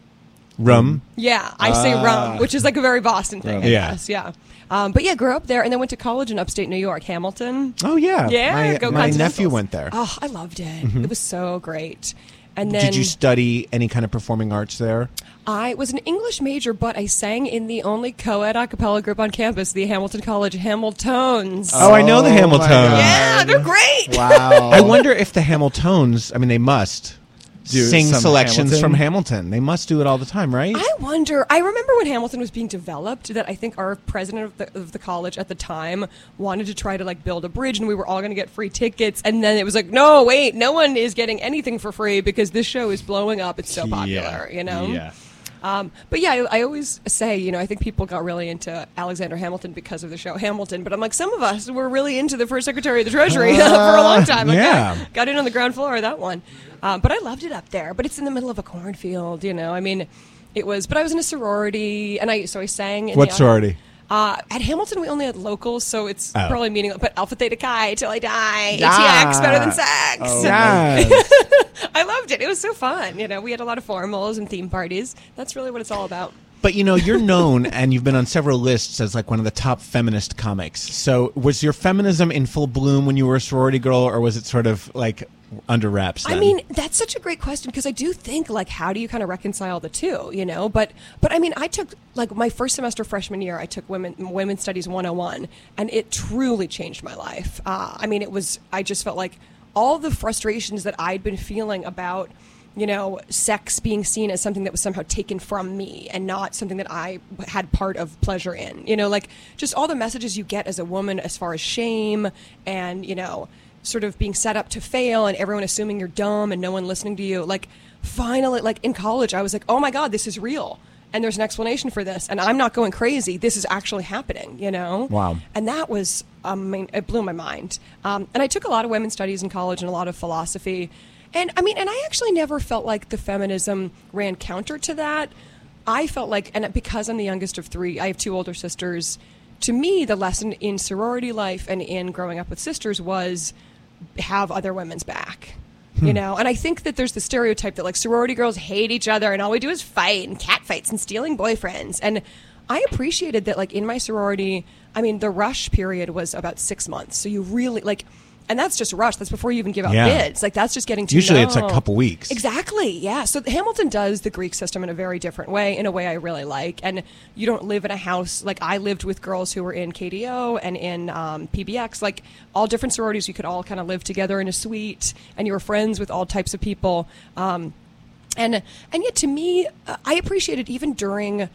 Rum. Yeah, I say Ah. rum, which is like a very Boston thing. I Yeah. guess. Yeah. Um, but yeah, grew up there and then went to college in upstate New York, Hamilton. Oh yeah, Yeah, My, go my nephew went there. Oh, I loved it. Mhm. It was so great. And then Did you study any kind of performing arts there? I was an English major, but I sang in the only co-ed a cappella group on campus, the Hamilton College Hamiltones. Oh, I know the Oh, Hamiltones. Yeah, they're great. [LAUGHS] Wow. I wonder if the [LAUGHS] Hamiltones. I mean, they must Do sing some selections Hamilton? from Hamilton. They must do it all the time, right? I wonder. I remember when Hamilton was being developed that I think our president of the, of the college at the time wanted to try to like build a bridge, and we were all going to get free tickets. And then it was like, no, wait, no one is getting anything for free because this show is blowing up. It's so popular, you know. Yeah. Um, but yeah, I, I always say, you know, I think people got really into Alexander Hamilton because of the show Hamilton. But I'm like, some of us were really into the first Secretary of the Treasury [LAUGHS] for a long time. Like, yeah. got, got in on the ground floor of that one. Um, but I loved it up there. But it's in the middle of a cornfield, you know. I mean, it was. But I was in a sorority, and I so I sang. In What sorority? Uh, at Hamilton, we only had locals, so it's Oh. probably meaningless. But Alpha Theta Chi till I die. Yeah. ATX better than sex. Oh, [LAUGHS] Yes. I loved it. It was so fun. You know, we had a lot of formals and theme parties. That's really what it's all about. But you know, you're known [LAUGHS] and you've been on several lists as like one of the top feminist comics. So, was your feminism in full bloom when you were a sorority girl, or was it sort of like under wraps? I mean, that's such a great question because I do think like how do you kind of reconcile the two, you know? But but I mean, I took like my first semester freshman year, I took women women's studies 101 and it truly changed my life. Uh, I mean, it was I just felt like all the frustrations that I'd been feeling about you know, sex being seen as something that was somehow taken from me and not something that I had part of pleasure in. You know, like just all the messages you get as a woman as far as shame and, you know, sort of being set up to fail and everyone assuming you're dumb and no one listening to you. Like, finally, like in college, I was like, oh my God, this is real. And there's an explanation for this. And I'm not going crazy. This is actually happening, you know? Wow. And that was, um, I mean, it blew my mind. Um, and I took a lot of women's studies in college and a lot of philosophy. And I mean, and I actually never felt like the feminism ran counter to that. I felt like, and because I'm the youngest of three, I have two older sisters. To me, the lesson in sorority life and in growing up with sisters was have other women's back. You hmm. know, and I think that there's the stereotype that like sorority girls hate each other and all we do is fight and cat fights and stealing boyfriends. And I appreciated that like in my sorority, I mean, the rush period was about six months. So you really like and that's just a rush. That's before you even give out Yeah. bids. Like that's just getting to Usually know. it's a couple weeks. Exactly. Yeah. So Hamilton does the Greek system in a very different way, in a way I really like. And you don't live in a house like I lived with girls who were in KDO and in um, PBX, like all different sororities. You could all kind of live together in a suite, and you were friends with all types of people. Um, and and yet, to me, uh, I appreciated even during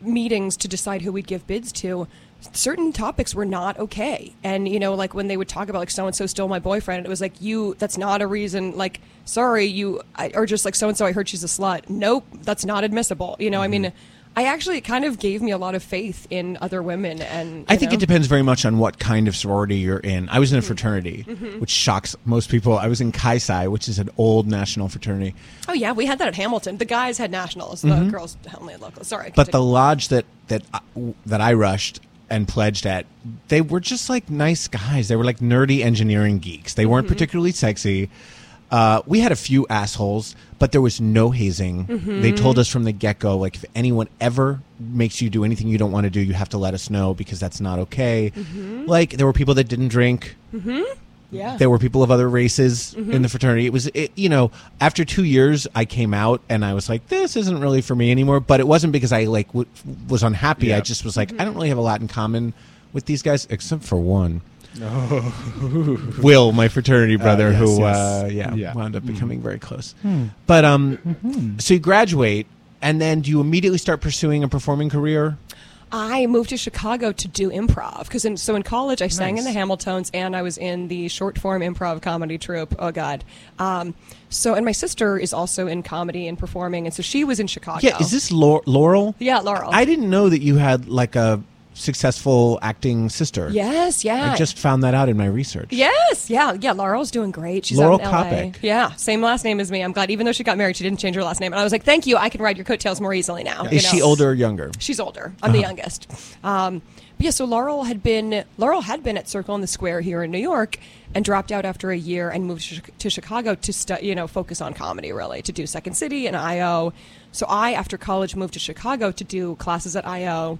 meetings to decide who we'd give bids to. Certain topics were not okay, and you know, like when they would talk about like so and so stole my boyfriend, it was like you. That's not a reason. Like, sorry, you, I, or just like so and so. I heard she's a slut. Nope, that's not admissible. You know, I mean, mm-hmm. I actually it kind of gave me a lot of faith in other women, and I think know. it depends very much on what kind of sorority you're in. I was in a mm-hmm. fraternity, Mhm. which shocks most people. I was in Chi Psi, which is an old national fraternity. Oh yeah, we had that at Hamilton. The guys had nationals, the mm-hmm. girls only had locals. Sorry, But the lodge that that uh, I- that I rushed and pledged at, they were just like nice guys. They were like nerdy engineering geeks. They weren't Mhm. particularly sexy. Uh, we had a few assholes, but there was no hazing. Mhm. They told us from the get go, like if anyone ever makes you do anything you don't want to do, you have to let us know because that's not okay. Mhm. Like there were people that didn't drink. Yeah. There were people of other races in Mhm. the fraternity. It was, it, you know, after two years, I came out and I was like, this isn't really for me anymore. But it wasn't because I like w- was unhappy. I just was like, I don't really have a lot in common with these guys except for one. Oh. [LAUGHS] Will, my fraternity Uh, brother, yes, who yes. Uh, yeah, Yeah. wound up Mm. becoming very close. Hmm. But um, Mhm. so you graduate, and then do you immediately start pursuing a performing career? I moved to Chicago to do improv because in, so in college I sang in the Hamiltones and I was in the short form improv comedy troupe. Oh God! Um, so and my sister is also in comedy and performing, and so she was in Chicago. Yeah, is this Lau- Laurel? Yeah, Laurel. I didn't know that you had like a successful acting sister. Yes, yeah. I just found that out in my research. Yes, yeah, yeah. Laurel's doing great. She's Laurel Coppock. Yeah, same last name as me. I'm glad, even though she got married, she didn't change her last name. And I was like, thank you. I can ride your coattails more easily now. Is you she older or younger? She's older. I'm the Uh-huh. youngest. Um, but yeah, so Laurel had been Laurel had been at Circle in the Square here in New York and dropped out after a year and moved to, to Chicago to stu- you know focus on comedy really to do Second City and IO. So I after college moved to Chicago to do classes at IO.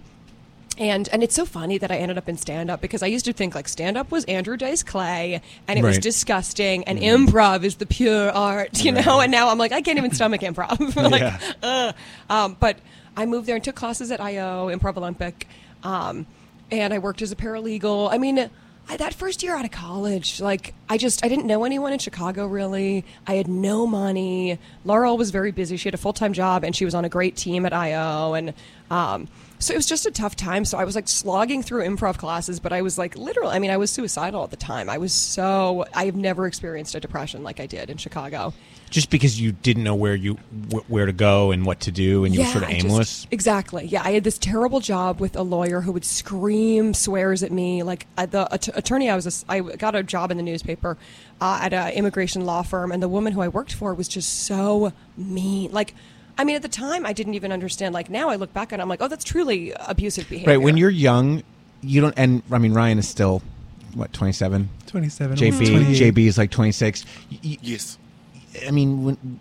And and it's so funny that I ended up in stand up because I used to think like stand up was Andrew Dice Clay and it was disgusting and improv is the pure art, you know. And now I'm like I can't even stomach improv. [LAUGHS] like, Yeah. ugh. Um, but I moved there and took classes at IO Improv Olympic, um, and I worked as a paralegal. I mean. I, that first year out of college, like I just I didn't know anyone in Chicago really. I had no money. Laurel was very busy. She had a full time job and she was on a great team at IO, and um, so it was just a tough time. So I was like slogging through improv classes, but I was like literally. I mean, I was suicidal at the time. I was so I have never experienced a depression like I did in Chicago. Just because you didn't know where you wh- where to go and what to do, and you were sort of I just- aimless. exactly. Yeah, I had this terrible job with a lawyer who would scream swears at me. Like uh, the att- attorney, I was a I got a job in the newspaper uh, at an immigration law firm, and the woman who I worked for was just so mean. Like. I mean, at the time, I didn't even understand. Like now, I look back and I'm like, "Oh, that's truly abusive behavior." Right when you're young, you don't. And I mean, Ryan is still what twenty seven. 27, JB JB is like twenty six. Yes. I mean, when,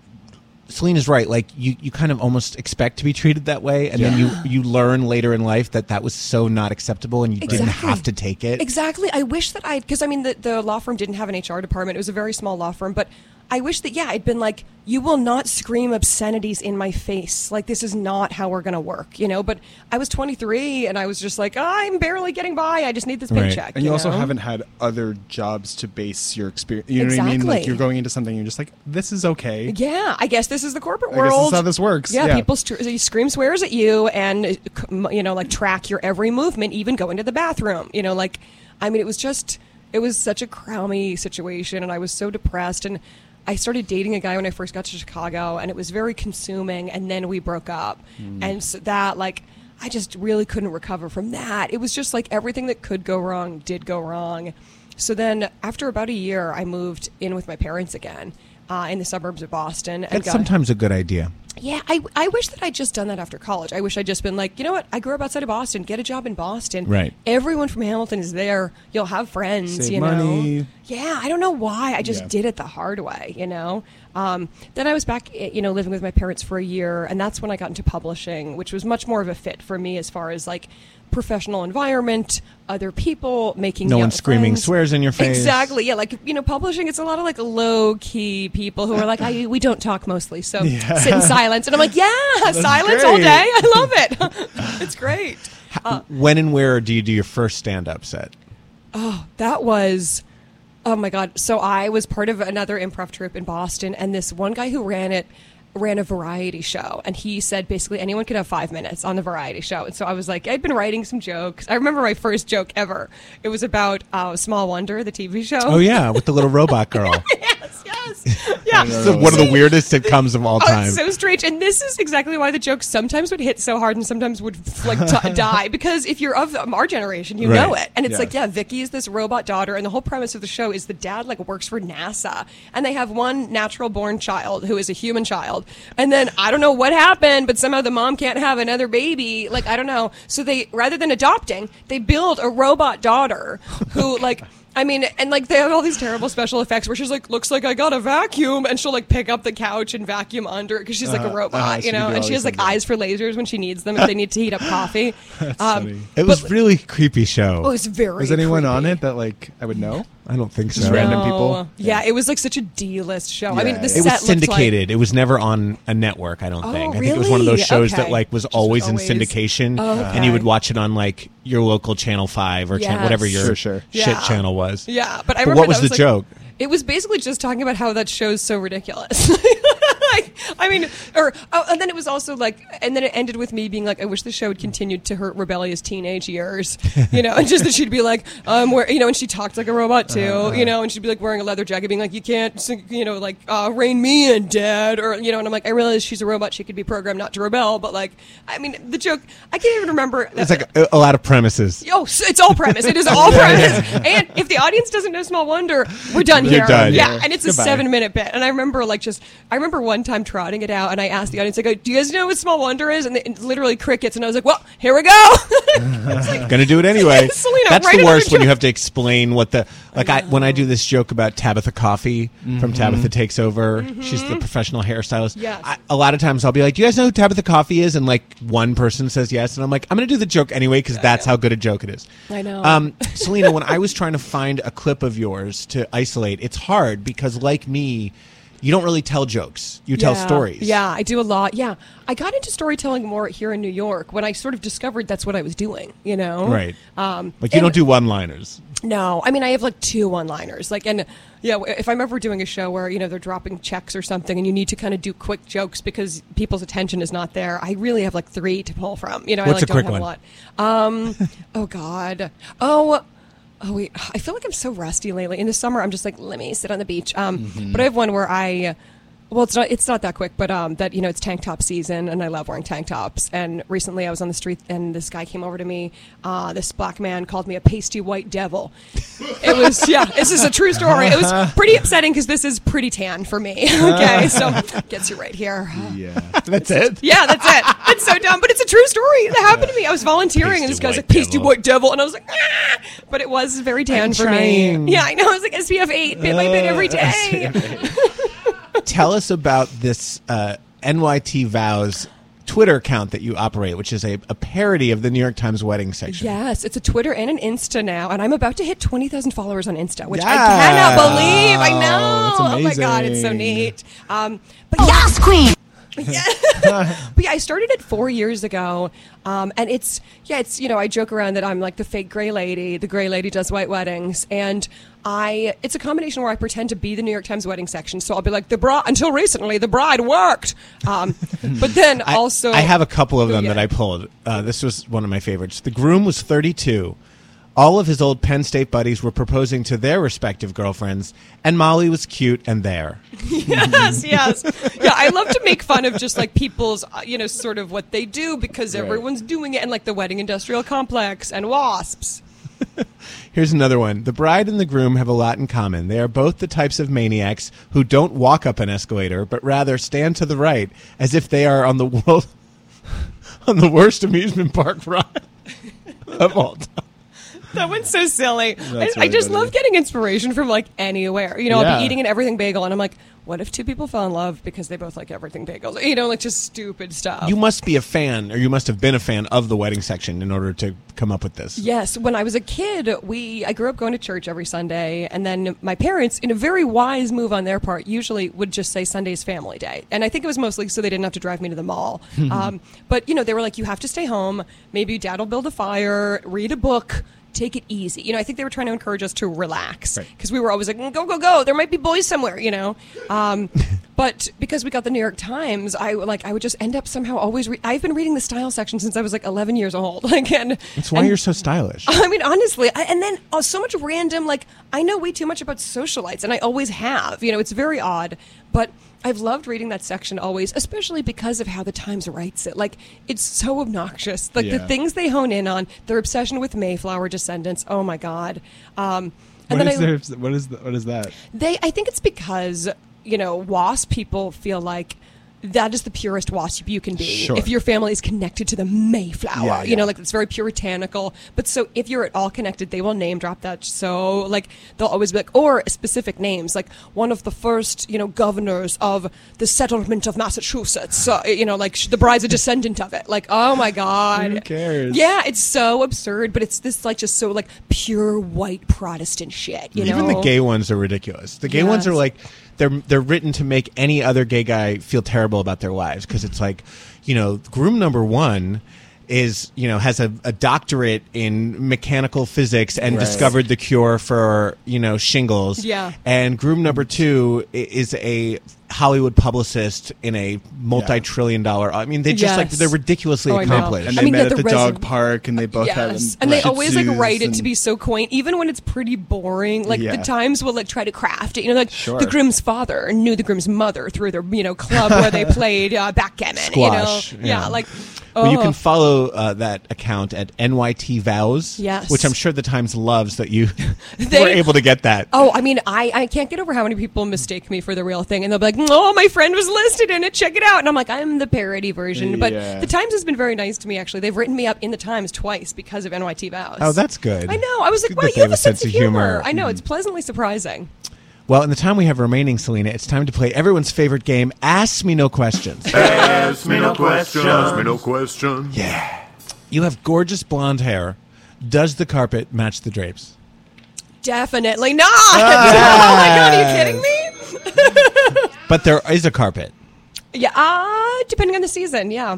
Selena's right. Like you, you kind of almost expect to be treated that way, and then you you learn later in life that that was so not acceptable, and you didn't have to take it. Exactly. I wish that I, because I mean, the, the law firm didn't have an HR department. It was a very small law firm, but I wish that, yeah, I'd been like, you will not scream obscenities in my face. Like, this is not how we're going to work, you know? But I was 23 and I was just like, I'm barely getting by. I just need this paycheck. And you, also know? haven't had other jobs to base your experience. You know what I mean? Like you're going into something, you're just like, this is okay. Yeah, I guess this is the corporate I guess this world. is how this works. Yeah, Yeah. people st- scream swears at you and uh, you know like track your every movement, even going to the bathroom. You know, like I mean, it was just it was such a crowmy situation, and I was so depressed. And I started dating a guy when I first got to Chicago, and it was very consuming. And then we broke up, Mm. and so that like. I just really couldn't recover from that. It was just like everything that could go wrong did go wrong. So then, after about a year, I moved in with my parents again uh, in the suburbs of Boston. And That's got, sometimes a good idea. Yeah, I, I wish that I'd just done that after college. I wish I'd just been like, you know what? I grew up outside of Boston. Get a job in Boston. Right. Everyone from Hamilton is there. You'll have friends. Save you money. know. Yeah, I don't know why. I just Yeah. did it the hard way. You know. Um, then I was back, eh, you know, living with my parents for a year, and that's when I got into publishing, which was much more of a fit for me as far as like professional environment, other people making No one screaming friends. swears in your face. Exactly. Yeah, like you know, publishing. It's a lot of like low key people who are like, I, we don't talk mostly, so Yeah. sit in silence. And I'm like, yeah, [LAUGHS] That's silence all day. I love it. [LAUGHS] it's great. Uh, when and where do you do your first stand-up set? Oh, that was. Oh my god! So I was part of another improv troupe in Boston, and this one guy who ran it ran a variety show, and he said basically anyone could have five minutes on the variety show. And so I was like, I'd been writing some jokes. I remember my first joke ever. It was about uh, Small Wonder, the TV show. Oh yeah, with the little robot [LAUGHS] girl. yes, yes, yeah. [LAUGHS] This one of the weirdest sitcoms of all Oh, time. it's so strange, and this is exactly why the jokes sometimes would hit so hard and sometimes would like t- [LAUGHS] die. Because if you're of our generation, you know it, and it's Yes. like, yeah, Vicky is this robot daughter, and the whole premise of the show is the dad like works for NASA, and they have one natural born child who is a human child, and then I don't know what happened, but somehow the mom can't have another baby. Like I don't know, so they rather than adopting, they build a robot daughter who [LAUGHS] like. I mean, and like they have all these terrible special effects where she's like, looks like I got a vacuum, and she'll like pick up the couch and vacuum under it because she's like a Uh-huh, robot, uh-huh, you know, and she has like eyes for lasers when she needs them if they need to heat up coffee. [LAUGHS] Um, It was really creepy show. Oh, it's very. Was anyone on it that like I would know? I don't think Just so. random No. people. Yeah, it was like such a D-list show. I mean, the it set was looked syndicated. it was never on a network. I don't Oh, think. I think it was one of those really? shows that like was always, always- in syndication, Oh, and you would watch it on like your local Channel Five or chan- Yes. whatever your Sure, sure. shit Yeah. channel was. Yeah, but I But remember what was that the like- joke? It was basically just talking about how that show's so ridiculous. [LAUGHS] Like, I mean, or oh, and then it was also like, and then it ended with me being like, I wish the show had continued to her rebellious teenage years, you know, and just that she'd be like, um, where you know, and she talked like a robot too, Uh-huh. you know, and she'd be like wearing a leather jacket, being like, you can't, you know, like uh, rein me in, Dad, or you know, and I'm like, I realize she's a robot, she could be programmed not to rebel, but like, I mean, the joke, I can't even remember. It's like a, a lot of premises. Oh, it's all premise. It is all [LAUGHS] premise. And if the audience doesn't know Small Wonder, we're done You're here. done. Yeah, Yeah. and it's a seven minute bit. And I remember like just, I remember one time trotting it out, and I asked the audience, like, "Do you guys know what Small Wonder is?" And, they, and literally crickets. And I was like, "Well, here we go." [LAUGHS] Gonna do it anyway. [LAUGHS] Selena, That's the worst when you have to explain what the like. I, when I do this joke about Tabatha Coffey from Tabatha Takes Over, she's the professional hairstylist. Mm-hmm. Yes. I, a lot of times I'll be like, "Do you guys know who Tabatha Coffey is?" And like one person says yes, and I'm like, "I'm gonna do the joke anyway because that's how good a joke it is." I know. Um, [LAUGHS] Selena, when I was trying to find a clip of yours to isolate, it's hard because, like me, you don't really tell jokes. You tell Yeah. stories. Yeah, I do a lot. Yeah, I got into storytelling more here in New York when I sort of discovered that's what I was doing. You know, Right. Um, Like you don't do one-liners. No, I mean I have like two one-liners. Like, and yeah, if I'm ever doing a show where you know they're dropping checks or something, and you need to kind of do quick jokes because people's attention is not there, I really have like three to pull from. You know, What's I like a quick don't have one? a lot. Um, [LAUGHS] oh God, oh. Oh wait, I feel like I'm so rusty lately. In the summer, I'm just like, let me sit on the beach. Um, Mm-hmm. But I have one where I, well, it's not it's not that quick, but um, that you know it's tank top season, and I love wearing tank tops. And recently, I was on the street, and this guy came over to me. Uh, this black man called me a pasty white devil. It was [LAUGHS] yeah, this is a true story. It was [LAUGHS] pretty upsetting because this is pretty tan for me. [LAUGHS] okay, so gets you right here. Yeah. That's it. Yeah, that's it. It's so dumb, but it's a true story. That happened to me. I was volunteering, and this guy's like pasty white devil, and I was like, ah! but it was very tan I'm for trying. me. Yeah, I know. I was like SPF eight, bit by bit every day. Tell us about this uh, NYT Vows Twitter account that you operate, which is a, a parody of the New York Times wedding section. Yes, it's a Twitter and an Insta now, and I'm about to hit 20,000 followers on Insta, which I cannot believe. I know. that's Oh my god, it's so amazing. neat. Um, but yes, queen. [LAUGHS] Yeah. [LAUGHS] but yeah, I started it four years ago, um, and it's yeah, it's you know I joke around that I'm like the fake gray lady. The gray lady does white weddings, and I it's a combination where I pretend to be the New York Times wedding section. So I'll be like the bride. Until recently, the bride worked, um, [LAUGHS] but then I, also I have a couple of them Yeah. that I pulled. Uh, this was one of my favorites. The groom was 32. All of his old Penn State buddies were proposing to their respective girlfriends, and Molly was cute and there. [LAUGHS] yes, yes. Yeah, I love to make fun of just like people's, uh, you know, sort of what they do because everyone's doing it and like the wedding industrial complex and wasps. [LAUGHS] Here's another one. The bride and the groom have a lot in common. They are both the types of maniacs who don't walk up an escalator, but rather stand to the right as if they are on the world [LAUGHS] on the worst amusement park ride [LAUGHS] of all time. That one's so silly. I, That's I just funny. love getting inspiration from like anywhere. You know, I'll be eating an everything bagel and I'm like, what if two people fell in love because they both like everything bagels? You know, like just stupid stuff. You must be a fan, or you must have been a fan of the wedding section in order to come up with this. Yes, when I was a kid, we I grew up going to church every Sunday, and then my parents, in a very wise move on their part, usually would just say Sunday's family day, and I think it was mostly so they didn't have to drive me to the mall. [LAUGHS] um, but you know, they were like, "You have to stay home. Maybe Dad will build a fire, read a book." Take it easy. You know, I think they were trying to encourage us to relax because we were always like, "Mm, go, go, go. There might be boys somewhere, you know. Um, [LAUGHS] but because we got the New York Times, I like I would just end up somehow always. Re- I've been reading the style section since I was like 11 years old. [LAUGHS] Like, and That's why and- you're so stylish. [LAUGHS] I mean, honestly, I, and then uh, so much random. Like, I know way too much about socialites, and I always have. You know, it's very odd, but I've loved reading that section always, especially because of how the Times writes it. Like, it's so obnoxious. Like the things they hone in on, their obsession with Mayflower descendants. Oh my god. Um, and What then is I, there- what is the, what is that? they, I think it's because you know, WASP people feel like. That is the purest WASP you can be. Sure. If your family is connected to the Mayflower, Yeah, you know, like it's very puritanical. But so if you're at all connected, they will name drop that. So like they'll always be like, or specific names, like one of the first, you know, governors of the settlement of Massachusetts. Uh, you know, like the bride's a descendant of it. Like, oh my god, Who cares? Yeah, it's so absurd, but it's this like just so like pure white Protestant shit. You know, Even know, the gay ones are ridiculous. The gay ones are like they're they're written to make any other gay guy feel terrible about their lives because it's like, you know, groom number one is you know has a, a doctorate in mechanical physics and Right. discovered the cure for you know shingles. Yeah. And groom number two is a Hollywood publicist in a multi-trillion dollar. I mean, they just like they're ridiculously Oh, I know. accomplished. And I they mean, met at the the dog resin- park, and they both have. Yes, and they Shih always like Tzus write it to and- be so quaint, even when it's pretty boring. Like Yeah. the Times will like try to craft it. You know, like Sure. the Grimm's father knew the Grimm's mother through their you know club where they [LAUGHS] played uh, backgammon. Squash, You know, yeah. yeah, like. Well, you oh. can follow uh, that account at NYT Vows, Yes. which I'm sure the Times loves that you [LAUGHS] [LAUGHS] They- were able to get that. Oh, I mean, I, I can't get over how many people mistake me for the real thing, and they'll be like, "Oh, my friend was listed in it. Check it out." And I'm like, "I'm the parody version." But Yeah. the Times has been very nice to me. Actually, they've written me up in the Times twice because of NYT Vows. Oh, that's good. I know. I was like, Good "Wow, that you they have a sense of humor." I know Mm. it's pleasantly surprising. Well, in the time we have remaining, Selena, it's time to play everyone's favorite game, Ask Me No Questions. Ask me no questions. Ask me no questions. yeah. You have gorgeous blonde hair. Does the carpet match the drapes? Definitely not. Ah. [LAUGHS] oh my god, are you kidding me? But there is a carpet. Yeah, uh, depending on the season. Yeah.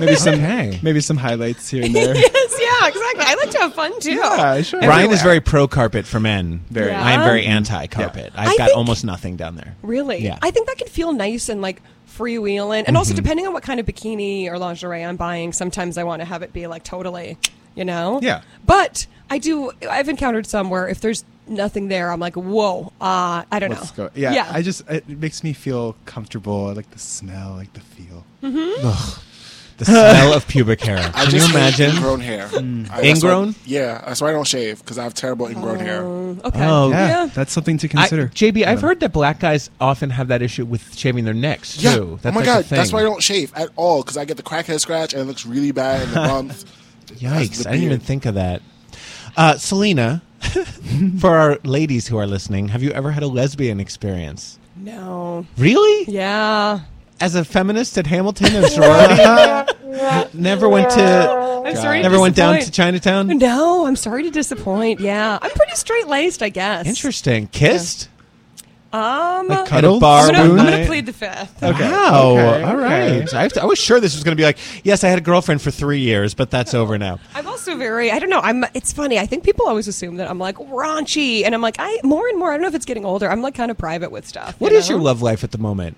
Maybe [LAUGHS] some Okay. maybe some highlights here and [LAUGHS] there. yes, yeah, exactly. I like to have fun too. Yeah, sure. Ryan is very pro carpet for men. Very. I am very anti carpet. I've I got think- almost nothing down there. Really? Yeah. I think that can feel nice and like freewheeling. And Mm-hmm. also, depending on what kind of bikini or lingerie I'm buying, sometimes I want to have it be like totally, you know? Yeah. But I do, I've encountered some where if there's nothing there, I'm like, whoa, uh, I don't Let's know. go. Yeah, Yeah. I just it makes me feel comfortable. I like the smell, I like the feel. Ugh. The [LAUGHS] smell of pubic hair. I Can you just hate imagine? ingrown hair. I- that's why- Ingrown? yeah, that's why I don't shave because I have terrible ingrown hair. Okay. Oh, Yeah, Yeah. that's something to I, consider. JB, I've heard that black guys often have that issue with shaving their necks too. Yeah. That's oh my like god, that's why I don't shave at all because I get the crackhead scratch and it looks really bad in the [LAUGHS] bumps. Yikes! the I didn't even think of that. Uh, Selena, [LAUGHS] for our ladies who are listening, have you ever had a lesbian experience? No. Really? Yeah. As a feminist at Hamilton and [LAUGHS] sorority, never went to. I'm sorry to Never went down to. Chinatown. No, I'm sorry to disappoint. Yeah. I'm pretty straight laced, I guess. Interesting. Kissed Um, at a bar I'm gonna, one I'm gonna plead the fifth. Okay. Wow. Okay. All right. I, I was sure this was going to be like, yes, I had a girlfriend for three years, but that's over now. [LAUGHS] I'm also very I don't know I'm it's funny I think people always assume that I'm like raunchy and I'm like I more and more I don't know if it's getting older I'm like kind of private with stuff. What you is know? your love life at the moment?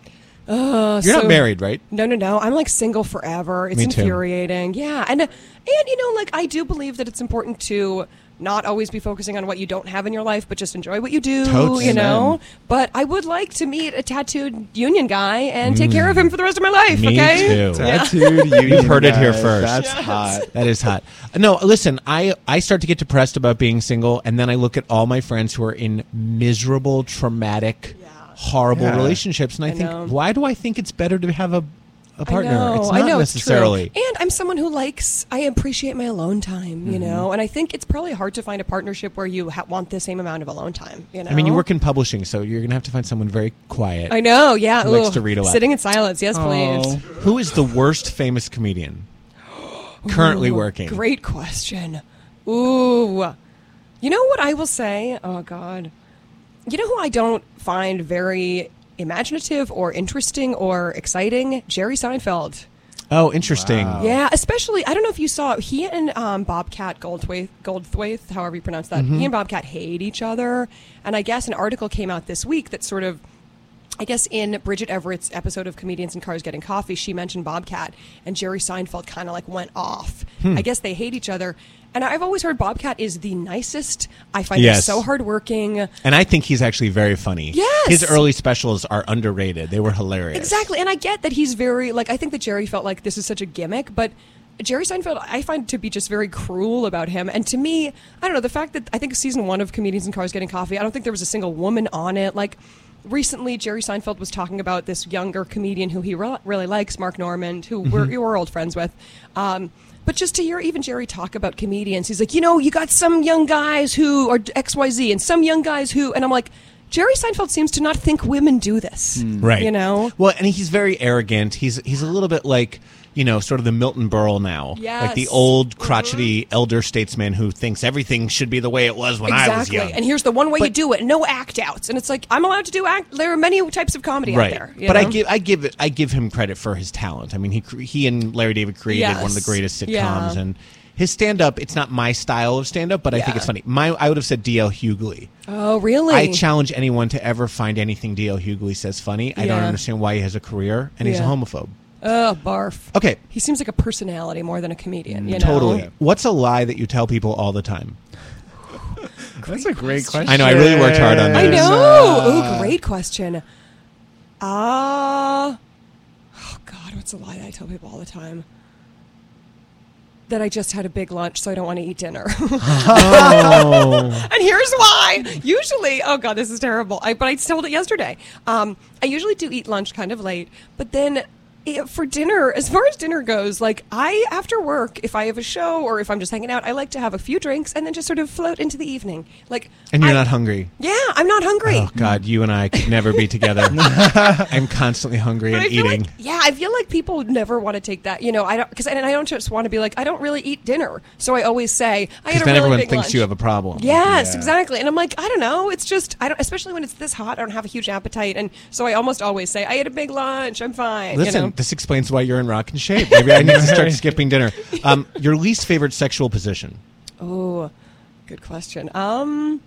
Uh, You're so- not married, right? No, no, no. I'm like single forever. It's Me too. infuriating. Yeah, and and you know, like I do believe that it's important to not always be focusing on what you don't have in your life, but just enjoy what you do. Totes. You know. Amen. But I would like to meet a tattooed union guy and take care of him for the rest of my life. Mm. Me okay. too. Yeah. Tattooed [LAUGHS] union You've heard it here first. That's hot. That is hot. No, listen, I, I start to get depressed about being single, and then I look at all my friends who are in miserable, traumatic, horrible Yeah. relationships, and I, I think, know. why do I think it's better to have a, a partner. I know, it's I know necessarily. it's true. And I'm someone who likes, I appreciate my alone time, you Mhm. know. And I think it's probably hard to find a partnership where you ha- want the same amount of alone time. You know. I mean, you work in publishing, so you're going to have to find someone very quiet. I know. Yeah. Who likes to read a lot. Sitting in silence. Yes, please. Who is the worst famous comedian [GASPS] currently Ooh, working? Great question. Ooh. You know what I will say? Oh God. You know who I don't find very imaginative or interesting or exciting? Jerry Seinfeld. Oh, interesting. Yeah, especially I don't know if you saw he and um, Bobcat Goldthwait, Goldthwait, however you pronounce that. Mhm. He and Bobcat hate each other, and I guess an article came out this week that sort of. I guess in Bridget Everett's episode of Comedians in Cars Getting Coffee, she mentioned Bobcat, and Jerry Seinfeld kind of like went off. Hmm. I guess they hate each other, and I've always heard Bobcat is the nicest. I find him so hardworking. And I think he's actually very funny. Yes! His early specials are underrated. They were hilarious. Exactly, and I get that he's very like I think that Jerry felt like this is such a gimmick, but Jerry Seinfeld I find to be just very cruel about him. And to me, I don't know the fact that I think season one of Comedians in Cars Getting Coffee, I don't think there was a single woman on it. Like recently, Jerry Seinfeld was talking about this younger comedian who he re- really likes, Mark Normand, who we're, Mhm. we're old friends with. Um, but just to hear even Jerry talk about comedians, he's like, you know, you got some young guys who are X Y Z, and some young guys who, and I'm like. Jerry Seinfeld seems to not think women do this. Right. You know? Well, and he's very arrogant. He's he's a little bit like you know, sort of the Milton Berle now, like the old crotchety mm-hmm. elder statesman who thinks everything should be the way it was when I was exactly. young. And here's the one way you do it: no act outs. And it's like I'm allowed to do act. There are many types of comedy right, out there. but I give I give it I give him credit for his talent. I mean, he he and Larry David created one of the greatest sitcoms, Yeah. and his stand up. It's not my style of stand up, but I think it's funny. My I would have said D.L. Hughley. Oh, really? I challenge anyone to ever find anything D.L. Hughley says funny. I don't understand why he has a career, and he's a homophobe. Oh, barf. Okay. He seems like a personality more than a comedian. You know? Totally. What's a lie that you tell people all the time? [SIGHS] That's a great question. I know. I really worked hard on I this. know. Ooh, great question. Ah. oh God, what's a lie that I tell people all the time? That I just had a big lunch, so I don't want to eat dinner. Oh. [LAUGHS] and here's why. Usually, oh god, this is terrible. I, but I told it yesterday. Um, I usually do eat lunch kind of late, but then Eh, for dinner, as far as dinner goes, like I after work, if I have a show or if I'm just hanging out, I like to have a few drinks and then just sort of float into the evening. Like, And you're I- not hungry. Yeah, I'm not hungry. Oh God, you and I could never be together. [LAUGHS] [LAUGHS] I'm constantly hungry But and eating. like, yeah, I feel like people would never want to take that. You know, I don't because and I don't just want to be like I don't really eat dinner, so I always say I Because had a then really everyone big thinks lunch. you have a problem. Yes, Yeah. exactly. And I'm like, I don't know. It's just I don't, especially when it's this hot. I don't have a huge appetite, and so I almost always say I ate a big lunch. I'm fine. Listen, you know? This explains why you're in rock and shape. Maybe I need to start [LAUGHS] skipping dinner. Um, your least favorite sexual position? Oh, good question. Um,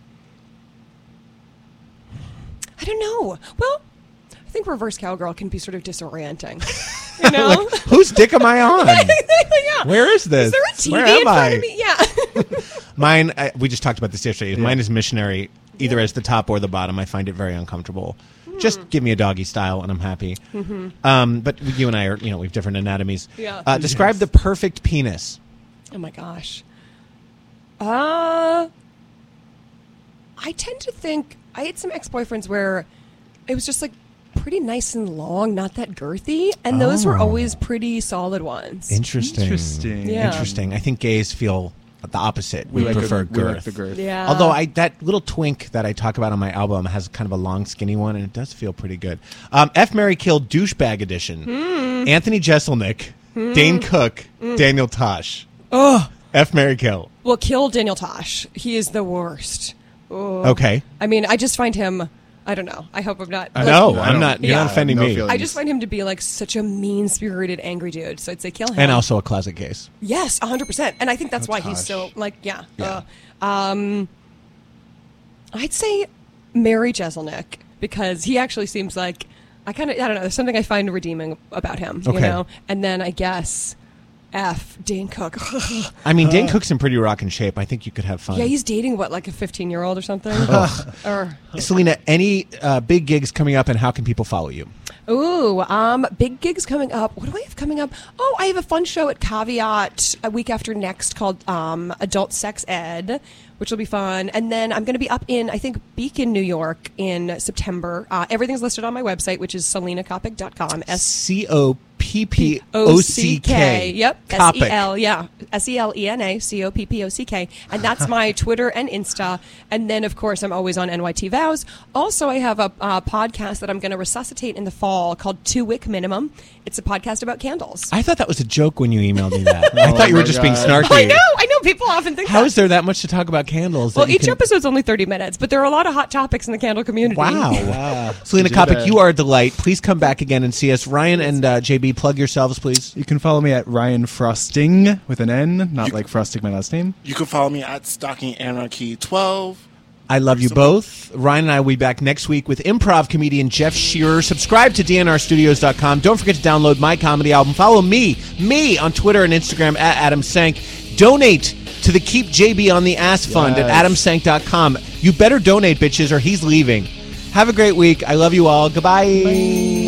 I don't know. Well, I think reverse cowgirl can be sort of disorienting. You [LAUGHS] know, Like, whose dick am I on? [LAUGHS] yeah. Where is this? Is there a TV Where in am front I? of me? Yeah. Mine, I, we just talked about this yesterday. Mine is missionary, either as the top or the bottom. I find it very uncomfortable. Just give me a doggy style, and I'm happy. Mhm. Um, but you and I are, you know, we have different anatomies. Yeah. Uh, describe the perfect penis. Oh my gosh. Uh I tend to think I had some ex-boyfriends where it was just like pretty nice and long, not that girthy, and those were Oh. always pretty solid ones. Interesting. Interesting. Yeah. Interesting. I think gays feel the opposite. We, We like a- prefer we like the girth. Yeah. Although I that little twink that I talk about on my album has kind of a long, skinny one, and it does feel pretty good. Um, F. Mary Kill douchebag edition. Hmm. Anthony Jeselnik, Hmm. Dane Cook, Mm. Daniel Tosh. Oh, F. Mary Kill. well, kill Daniel Tosh. He is the worst. Oh. Okay. I mean, I just find him. I don't know. I hope I'm not. I like- know. I'm not. You're not offending me. I just find him to be like such a mean-spirited, angry dude. So I'd say kill him. and also a closet case. Yes, 100%. And I think that's Oh, why he's Tosh. so, like, yeah. Yeah. Uh, um, I'd say Mary Jeselnik because he actually seems like, I kind of, I don't know, there's something I find redeeming about him, you Okay. know? And then I guess F, Dane Cook. I mean, Dane Cook's in pretty rockin' shape. I think you could have fun. yeah, he's dating, what, like a 15 year old or something? Ugh. or, Selena, any uh, big gigs coming up, and how can people follow you? Ooh, um, big gigs coming up. What do I have coming up? Oh, I have a fun show at Caveat a week after next called um, Adult Sex Ed, which will be fun. And then I'm going to be up in, I think, Beacon, New York in September. Uh, everything's listed on my website, which is selenacoppock.com. S C O P P O C K. Yep. S Copic. E L. Yeah. S E L E N A C O P P O C K. And that's my Twitter and Insta. And then, of course, I'm always on NYT Vows. Also, I have a uh, podcast that I'm going to resuscitate in the fall called Two Wick Minimum. It's a podcast about candles. I thought that was a joke when you emailed me that. [LAUGHS] I Oh thought you were my just being snarky. I know. I know. People often think How that. is there that much to talk about candles? that well, you each can- episode's only 30 minutes, but there are a lot of hot topics in the candle community. Wow. [LAUGHS] Selena Do Coppock, that. you are a delight. Please come back again and see us. Ryan and uh, JB, plug yourselves, please. You can follow me at Ryan Frosting with an N, not like Frostig my last name. You can follow me at Stocking Anarchy 12. I love you both. Ryan and I will be back next week with improv comedian Jeff Shearer. Subscribe to dnrstudios.com. Don't forget to download my comedy album. Follow me, me on Twitter and Instagram at Adam Sank. Donate to the Keep JB on the Ass Fund at Yes. adamsank.com. You better donate, bitches, or he's leaving. Have a great week. I love you all. Goodbye.